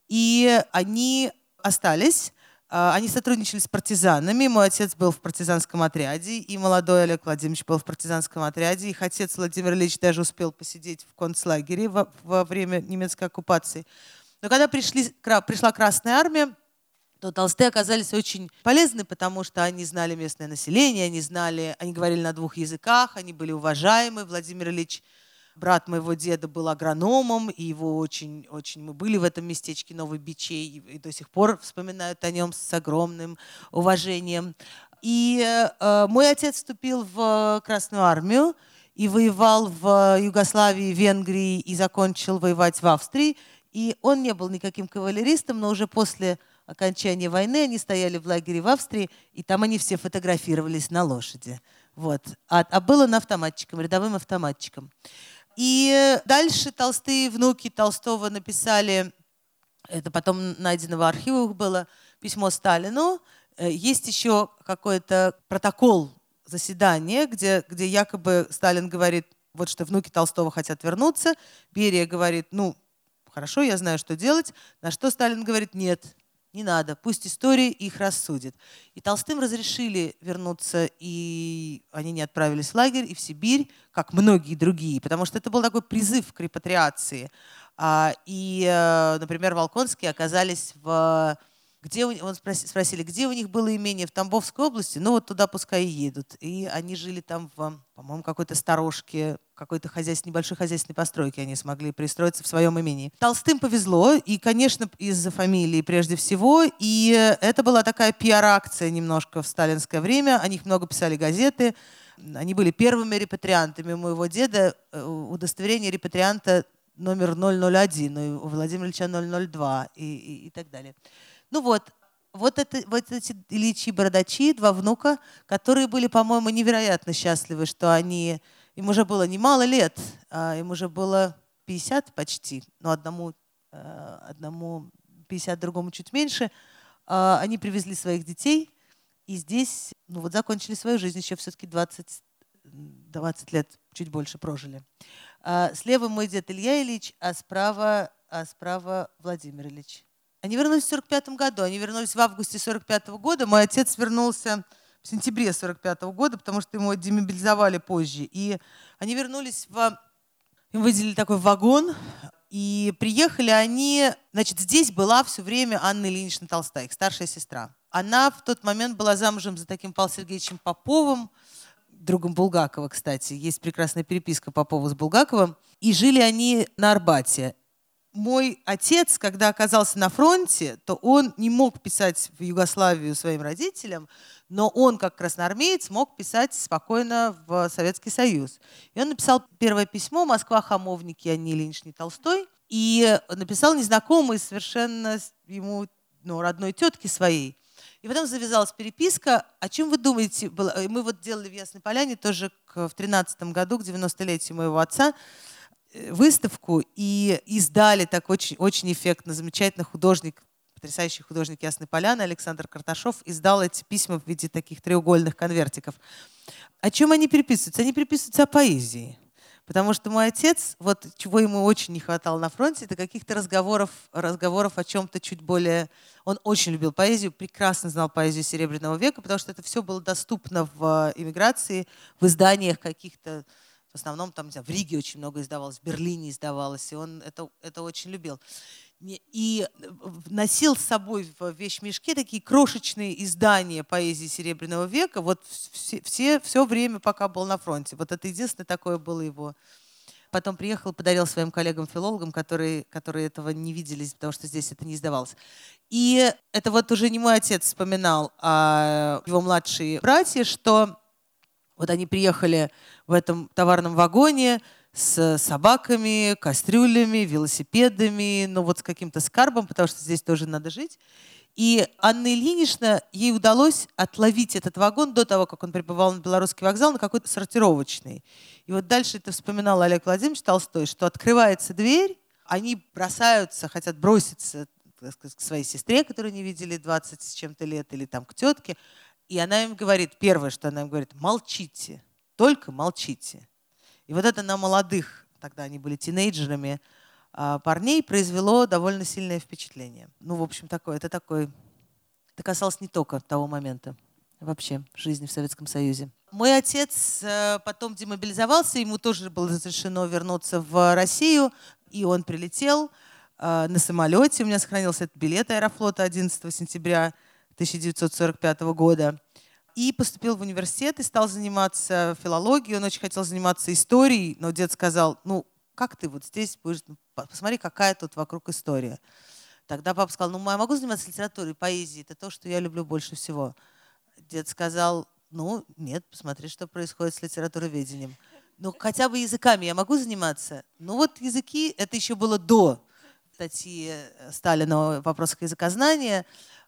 И они остались, а, они сотрудничали с партизанами. Мой отец был в партизанском отряде, и молодой Олег Владимирович был в партизанском отряде. Их отец Владимир Ильич даже успел посидеть в концлагере во, во время немецкой оккупации. Но когда пришли, пришла Красная Армия, то толстые оказались очень полезны, потому что они знали местное население, они знали, они говорили на двух языках, они были уважаемы. Владимир Ильич, брат моего деда, был агрономом, и его очень, очень мы были в этом местечке Новой Бичей, и до сих пор вспоминают о нем с огромным уважением. И э, мой отец вступил в Красную армию и воевал в Югославии, Венгрии и закончил воевать в Австрии. И он не был никаким кавалеристом, но уже после окончания войны они стояли в лагере в Австрии, и там они все фотографировались на лошади. Вот. А, а было на автоматчиком, рядовым автоматчиком. И дальше толстые внуки Толстого написали, это потом найдено в архивах было, письмо Сталину. Э, есть еще какой-то протокол заседания, где, где якобы Сталин говорит, вот что внуки Толстого хотят вернуться. Берия говорит, ну, хорошо, я знаю, что делать. На что Сталин говорит, нет, не надо, пусть история их рассудит. И Толстым разрешили вернуться, и они не отправились в лагерь и в Сибирь, как многие другие, потому что это был такой призыв к репатриации. А, и, э, например, Волконские оказались в где у, он спроси, спросили, где у них было имение в Тамбовской области, ну вот туда пускай и едут. И они жили там в, по-моему, какой-то сторожке, какой-то хозяйств, небольшой хозяйственной постройки они смогли пристроиться в своем имении. Толстым повезло, и, конечно, из-за фамилии прежде всего, и это была такая пиар-акция немножко в сталинское время, о них много писали газеты, они были первыми репатриантами моего деда, э, удостоверение репатрианта номер 001, у Владимира Ильича 002 и, и, и так далее. Ну вот, вот, это, вот эти Ильичи Бородачи, два внука, которые были, по-моему, невероятно счастливы, что они... Им уже было немало лет, а им уже было 50 почти, но одному, э, одному 50, другому чуть меньше. А они привезли своих детей, и здесь, ну вот закончили свою жизнь, еще все-таки 20, 20 лет, чуть больше прожили. А слева мой дед Илья Ильич, а справа, а справа Владимир Ильич. Они вернулись в 45 году. Они вернулись в августе 45 года. Мой отец вернулся в сентябре 45 года, потому что ему демобилизовали позже. И они вернулись в... Им выделили такой вагон, и приехали они... Значит, здесь была все время Анна Ильинична Толстая, их старшая сестра. Она в тот момент была замужем за таким Павлом Сергеевичем Поповым, другом Булгакова, кстати. Есть прекрасная переписка Попова с Булгаковым. И жили они на Арбате мой отец, когда оказался на фронте, то он не мог писать в Югославию своим родителям, но он, как красноармеец, мог писать спокойно в Советский Союз. И он написал первое письмо «Москва, хамовники, Анне Ильиничне Толстой», и написал незнакомый совершенно ему ну, родной тетке своей. И потом завязалась переписка. О чем вы думаете? Мы вот делали в Ясной Поляне тоже в 13 году, к 90-летию моего отца, выставку и издали так очень, очень эффектно. Замечательный художник, потрясающий художник Ясной Поляны Александр Карташов издал эти письма в виде таких треугольных конвертиков. О чем они переписываются? Они переписываются о поэзии. Потому что мой отец, вот чего ему очень не хватало на фронте, это каких-то разговоров, разговоров о чем-то чуть более... Он очень любил поэзию, прекрасно знал поэзию Серебряного века, потому что это все было доступно в иммиграции, в изданиях каких-то в основном там, знаю, в Риге очень много издавалось, в Берлине издавалось, и он это, это очень любил. И носил с собой в вещмешке такие крошечные издания поэзии Серебряного века, вот все, все, все время, пока был на фронте. Вот это единственное такое было его. Потом приехал, подарил своим коллегам-филологам, которые, которые этого не видели, потому что здесь это не издавалось. И это вот уже не мой отец вспоминал, а его младшие братья, что вот они приехали в этом товарном вагоне с собаками, кастрюлями, велосипедами, ну вот с каким-то скарбом, потому что здесь тоже надо жить. И Анна Ильинична, ей удалось отловить этот вагон до того, как он прибывал на Белорусский вокзал, на какой-то сортировочный. И вот дальше это вспоминал Олег Владимирович Толстой, что открывается дверь, они бросаются, хотят броситься сказать, к своей сестре, которую не видели 20 с чем-то лет, или там к тетке. И она им говорит, первое, что она им говорит, молчите только молчите. И вот это на молодых, тогда они были тинейджерами, а, парней произвело довольно сильное впечатление. Ну, в общем, такое, это такой, это касалось не только того момента, вообще жизни в Советском Союзе. Мой отец э, потом демобилизовался, ему тоже было разрешено вернуться в Россию, и он прилетел. э, на самолете. У меня сохранился этот билет аэрофлота 11 сентября 1945 года. И поступил в университет и стал заниматься филологией. Он очень хотел заниматься историей, но дед сказал, ну, как ты вот здесь будешь, ну, посмотри, какая тут вокруг история. Тогда папа сказал, ну, я могу заниматься литературой, поэзией, это то, что я люблю больше всего. Дед сказал, ну, нет, посмотри, что происходит с литературоведением. Ну, хотя бы языками я могу заниматься. Ну, вот языки, это еще было до статьи Сталина о вопросах языкознания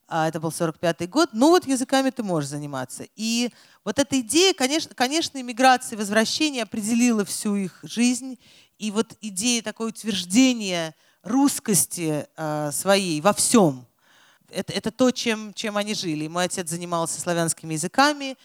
это был 45 год, ну вот языками ты можешь заниматься. И вот эта идея, конечно, конечно, иммиграция, возвращение определила всю их жизнь. И вот идея такое утверждения русскости э, своей во всем, это, это то, чем, чем они жили. Мой отец занимался славянскими языками,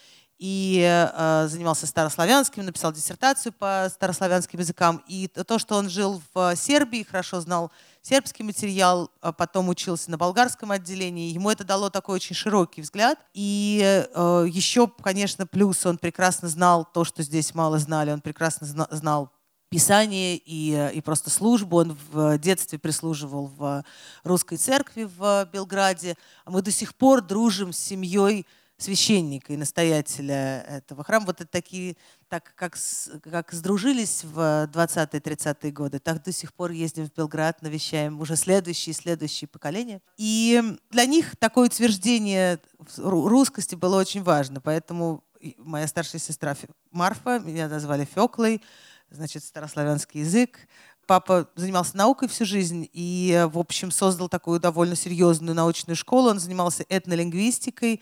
и э, занимался старославянским, написал диссертацию по старославянским языкам. И то, что он жил в Сербии, хорошо знал сербский материал, а потом учился на болгарском отделении, ему это дало такой очень широкий взгляд. И э, еще, конечно, плюс он прекрасно знал то, что здесь мало знали, он прекрасно зна знал Писание и, и просто службу. Он в детстве прислуживал в русской церкви в Белграде. Мы до сих пор дружим с семьей священника и настоятеля этого храма. Вот это такие, так как, как сдружились в 20-30-е годы, так до сих пор ездим в Белград, навещаем уже следующие и следующие поколения. И для них такое утверждение русскости было очень важно, поэтому моя старшая сестра Марфа, меня назвали Феклой, значит, старославянский язык, Папа занимался наукой всю жизнь и, в общем, создал такую довольно серьезную научную школу. Он занимался этнолингвистикой,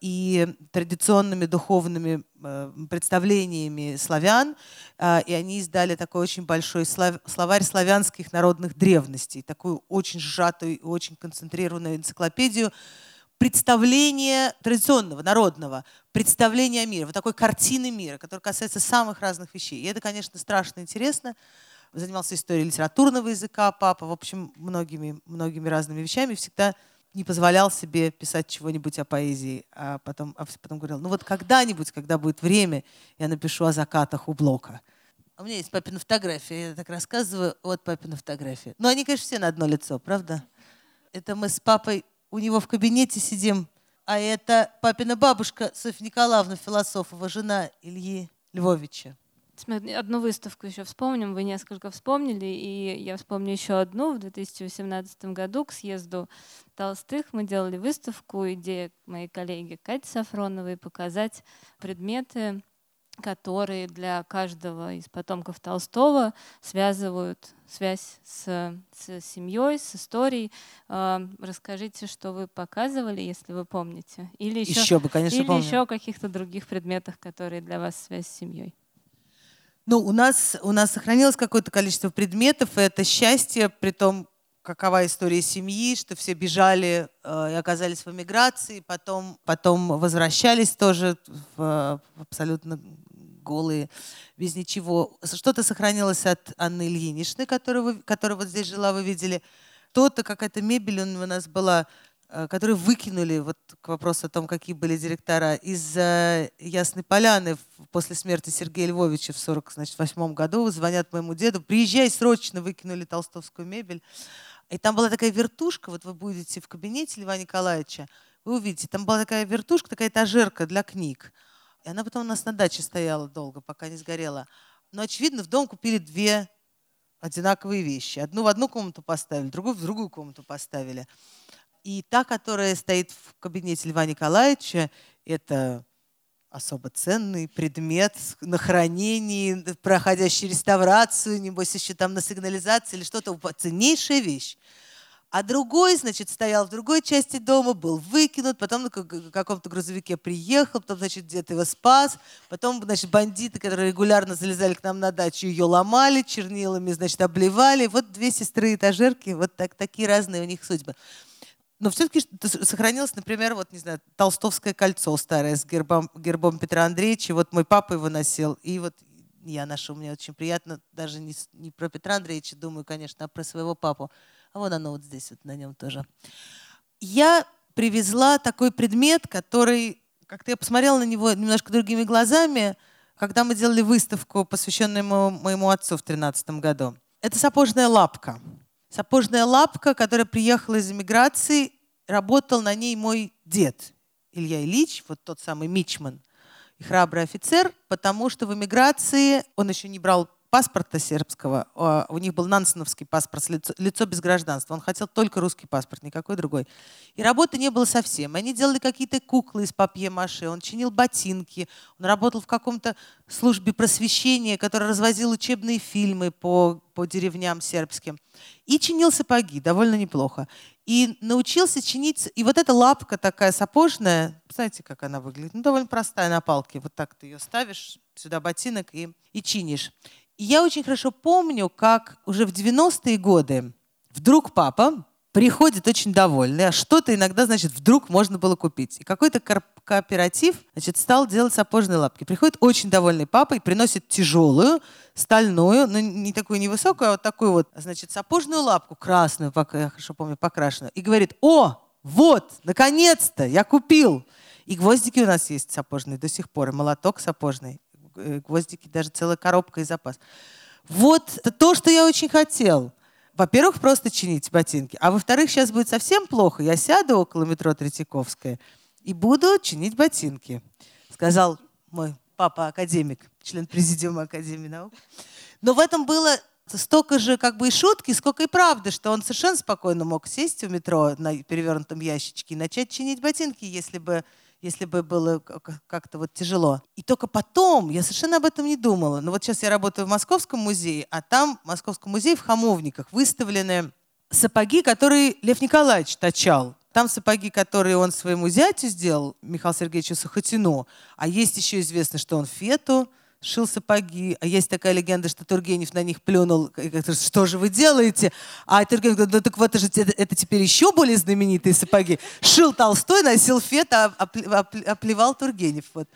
и традиционными духовными э, представлениями славян, э, и они издали такой очень большой словарь славянских народных древностей, такую очень сжатую, очень концентрированную энциклопедию представления традиционного, народного, представления мира, вот такой картины мира, которая касается самых разных вещей. И это, конечно, страшно интересно. Занимался историей литературного языка папа, в общем, многими, многими разными вещами. Всегда не позволял себе писать чего-нибудь о поэзии, а потом, а потом говорил, ну вот когда-нибудь, когда будет время, я напишу о закатах у Блока. У меня есть папина фотография, я так рассказываю, вот папина фотография. Но они, конечно, все на одно лицо, правда? Это мы с папой у него в кабинете сидим, а это папина бабушка Софья Николаевна Философова, жена Ильи Львовича. Одну выставку еще вспомним, вы несколько вспомнили, и я вспомню еще одну. В 2018 году к съезду Толстых мы делали выставку, идея моей коллеги Кати Сафроновой показать предметы, которые для каждого из потомков Толстого связывают связь с, с семьей, с историей. Э, расскажите, что вы показывали, если вы помните. Или еще, еще бы, конечно, или помню. еще о каких-то других предметах, которые для вас связь с семьей. Ну, у нас, у нас сохранилось какое-то количество предметов, и это счастье, при том, какова история семьи, что все бежали э, и оказались в эмиграции, потом, потом возвращались тоже в, в абсолютно голые, без ничего. Что-то сохранилось от Анны Ильиничны, которая, которая вот здесь жила, вы видели. То-то, какая-то мебель у нас была которые выкинули, вот к вопросу о том, какие были директора, из Ясной Поляны после смерти Сергея Львовича в 1948 году, звонят моему деду, приезжай срочно, выкинули толстовскую мебель. И там была такая вертушка, вот вы будете в кабинете Льва Николаевича, вы увидите, там была такая вертушка, такая этажерка для книг. И она потом у нас на даче стояла долго, пока не сгорела. Но, очевидно, в дом купили две одинаковые вещи. Одну в одну комнату поставили, другую в другую комнату поставили. И та, которая стоит в кабинете Льва Николаевича, это особо ценный предмет на хранении, проходящий реставрацию, небось еще там на сигнализации или что-то, ценнейшая вещь. А другой, значит, стоял в другой части дома, был выкинут, потом на каком-то грузовике приехал, потом, значит, где-то его спас, потом, значит, бандиты, которые регулярно залезали к нам на дачу, ее ломали, чернилами, значит, обливали. Вот две сестры-этажерки, вот так, такие разные у них судьбы. Но все-таки сохранилось, например, вот, не знаю, толстовское кольцо старое с гербом, гербом Петра Андреевича. Вот мой папа его носил. И вот я ношу, мне очень приятно, даже не, не про Петра Андреевича думаю, конечно, а про своего папу. А вот оно вот здесь, вот на нем тоже. Я привезла такой предмет, который, как-то я посмотрела на него немножко другими глазами, когда мы делали выставку, посвященную моему, моему отцу в 2013 году. Это сапожная лапка. Сапожная лапка, которая приехала из эмиграции, работал на ней мой дед Илья Ильич, вот тот самый Мичман, и храбрый офицер, потому что в эмиграции он еще не брал паспорта сербского, а, у них был нансеновский паспорт, лицо, лицо без гражданства. Он хотел только русский паспорт, никакой другой. И работы не было совсем. Они делали какие-то куклы из папье-маше, он чинил ботинки, он работал в каком-то службе просвещения, который развозил учебные фильмы по, по деревням сербским. И чинил сапоги, довольно неплохо. И научился чинить... И вот эта лапка такая сапожная, знаете, как она выглядит? Ну, довольно простая на палке. Вот так ты ее ставишь, сюда ботинок и, и чинишь. Я очень хорошо помню, как уже в 90-е годы вдруг папа приходит очень довольный, а что-то иногда, значит, вдруг можно было купить. И какой-то кооператив, значит, стал делать сапожные лапки. Приходит очень довольный папа и приносит тяжелую, стальную, но не такую невысокую, а вот такую вот, значит, сапожную лапку, красную, я хорошо помню, покрашенную. И говорит, о, вот, наконец-то, я купил. И гвоздики у нас есть сапожные до сих пор, и молоток сапожный. Э, гвоздики, даже целая коробка и запас. Вот то, что я очень хотел. Во-первых, просто чинить ботинки. А во-вторых, сейчас будет совсем плохо. Я сяду около метро Третьяковская и буду чинить ботинки. Сказал мой папа-академик, член президиума Академии наук. Но в этом было столько же как бы и шутки, сколько и правды, что он совершенно спокойно мог сесть в метро на перевернутом ящичке и начать чинить ботинки, если бы если бы было как-то вот тяжело. И только потом, я совершенно об этом не думала, но вот сейчас я работаю в Московском музее, а там в Московском музее в Хамовниках выставлены сапоги, которые Лев Николаевич точал. Там сапоги, которые он своему зятю сделал, Михаилу Сергеевичу Сахатину, а есть еще известно, что он Фету шил сапоги. А есть такая легенда, что Тургенев на них плюнул. Что же вы делаете? А Тургенев говорит, ну так вот это же это теперь еще более знаменитые сапоги. Шил Толстой, носил фет, а оплевал Тургенев. Вот.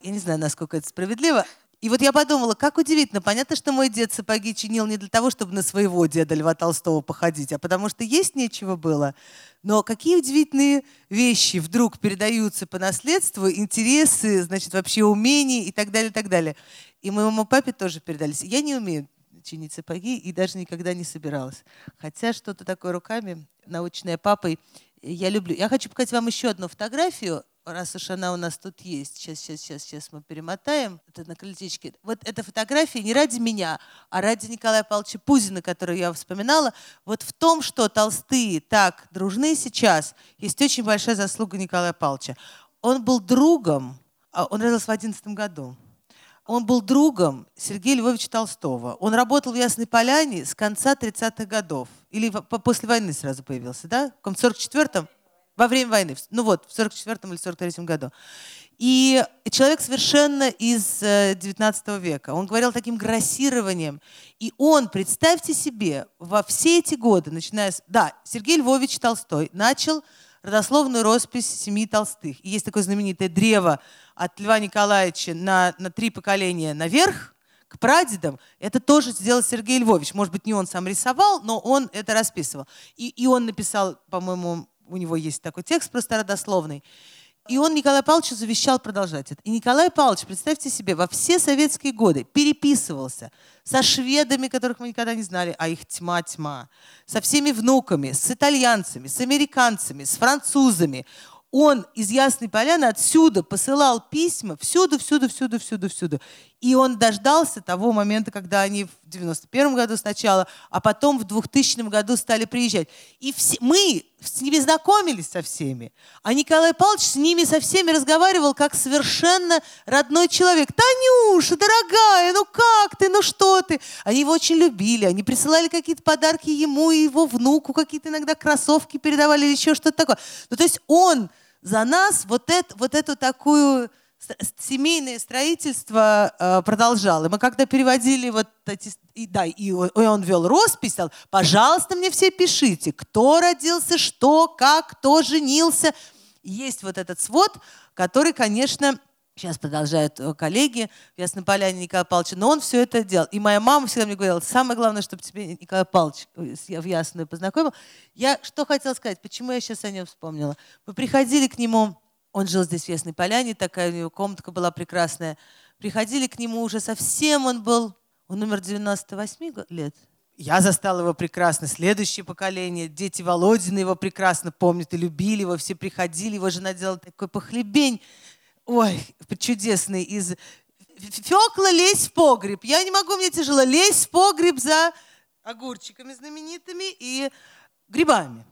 Я не знаю, насколько это справедливо. И вот я подумала, как удивительно. Понятно, что мой дед сапоги чинил не для того, чтобы на своего деда Льва Толстого походить, а потому что есть нечего было. Но какие удивительные вещи вдруг передаются по наследству, интересы, значит, вообще умения и так далее, и так далее. И моему папе тоже передались. Я не умею чинить сапоги и даже никогда не собиралась. Хотя что-то такое руками, научное папой, я люблю. Я хочу показать вам еще одну фотографию раз уж она у нас тут есть, сейчас, сейчас, сейчас, сейчас мы перемотаем, это на крыльтечке. Вот эта фотография не ради меня, а ради Николая Павловича Пузина, которую я вспоминала. Вот в том, что толстые так дружны сейчас, есть очень большая заслуга Николая Павловича. Он был другом, а он родился в 11 году. Он был другом Сергея Львовича Толстого. Он работал в Ясной Поляне с конца 30-х годов. Или после войны сразу появился, да? В 44-м? Во время войны. Ну вот, в 44 или 43 году. И человек совершенно из 19 э, века. Он говорил таким грассированием. И он, представьте себе, во все эти годы, начиная с... Да, Сергей Львович Толстой начал родословную роспись семьи Толстых. И есть такое знаменитое древо от Льва Николаевича на, на три поколения наверх, к прадедам, это тоже сделал Сергей Львович. Может быть, не он сам рисовал, но он это расписывал. И, и он написал, по-моему, у него есть такой текст просто родословный. И он Николай Павловичу завещал продолжать это. И Николай Павлович, представьте себе, во все советские годы переписывался со шведами, которых мы никогда не знали, а их тьма-тьма, со всеми внуками, с итальянцами, с американцами, с французами он из Ясной Поляны отсюда посылал письма всюду, всюду, всюду, всюду, всюду. И он дождался того момента, когда они в 91 году сначала, а потом в 2000 году стали приезжать. И все, мы с ними знакомились со всеми. А Николай Павлович с ними со всеми разговаривал как совершенно родной человек. «Танюша, дорогая, ну как ты, ну что ты?» Они его очень любили, они присылали какие-то подарки ему и его внуку, какие-то иногда кроссовки передавали или еще что-то такое. Ну то есть он за нас вот, это, вот эту такую семейное строительство э, продолжал. И мы когда переводили вот эти... И, да, и он, вел роспись, стал, пожалуйста, мне все пишите, кто родился, что, как, кто женился. Есть вот этот свод, который, конечно, сейчас продолжают э, коллеги в Ясной Поляне Николая Павловича, но он все это делал. И моя мама всегда мне говорила, самое главное, чтобы тебе Николай Павлович э, в Ясную познакомил. Я что хотела сказать, почему я сейчас о нем вспомнила. Мы приходили к нему, он жил здесь в Ясной Поляне, такая у него комнатка была прекрасная. Приходили к нему уже совсем, он был, он умер 98 лет, Я застал его прекрасно, следующее поколение, дети Володина его прекрасно помнят и любили его, все приходили, его жена делала такой похлебень, ой, чудесный, из Фекла, лезь в погреб. Я не могу, мне тяжело. Лезь в погреб за огурчиками знаменитыми и грибами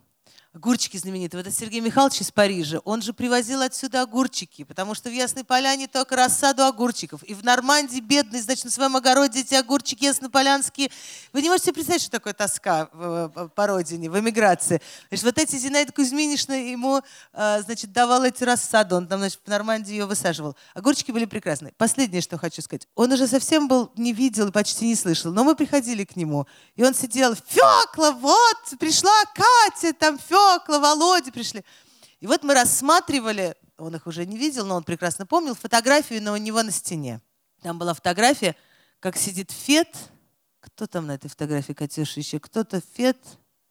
огурчики знаменитые. Вот это Сергей Михайлович из Парижа, он же привозил отсюда огурчики, потому что в Ясной Поляне только рассаду огурчиков. И в Нормандии бедный, значит, на своем огороде эти огурчики яснополянские. Вы не можете представить, что такое тоска по родине, в эмиграции. Значит, вот эти Зинаида Кузьминишна ему, а, значит, давал эти рассаду, он там, значит, в Нормандии ее высаживал. Огурчики были прекрасные. Последнее, что хочу сказать. Он уже совсем был, не видел и почти не слышал, но мы приходили к нему, и он сидел, Фекла, вот, пришла Катя, там Фекла, Фёкла, Володя пришли. И вот мы рассматривали, он их уже не видел, но он прекрасно помнил, фотографию на у него на стене. Там была фотография, как сидит Фет. Кто там на этой фотографии, Катюша, еще? Кто-то Фет,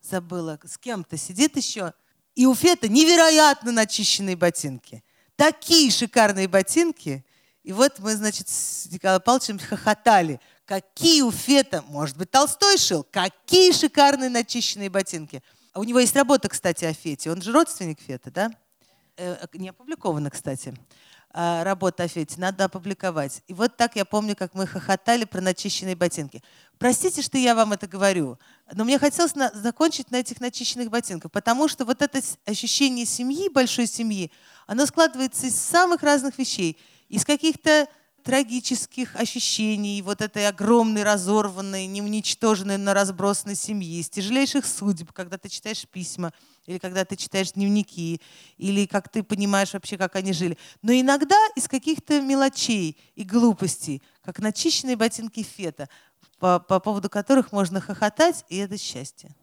забыла, с кем-то сидит еще. И у Фета невероятно начищенные ботинки. Такие шикарные ботинки. И вот мы, значит, с Николаем Павловичем хохотали. Какие у Фета, может быть, Толстой шил, какие шикарные начищенные ботинки. А у него есть работа, кстати, о Фете. Он же родственник Фета, да? Э, не опубликована, кстати. А, работа о Фете. Надо опубликовать. И вот так я помню, как мы хохотали про начищенные ботинки. Простите, что я вам это говорю, но мне хотелось на, закончить на этих начищенных ботинках, потому что вот это ощущение семьи, большой семьи, оно складывается из самых разных вещей. Из каких-то трагических ощущений вот этой огромной, разорванной, не уничтоженной, но разбросанной семьи, из тяжелейших судеб, когда ты читаешь письма, или когда ты читаешь дневники, или как ты понимаешь вообще, как они жили. Но иногда из каких-то мелочей и глупостей, как начищенные ботинки фета, по, по поводу которых можно хохотать, и это счастье.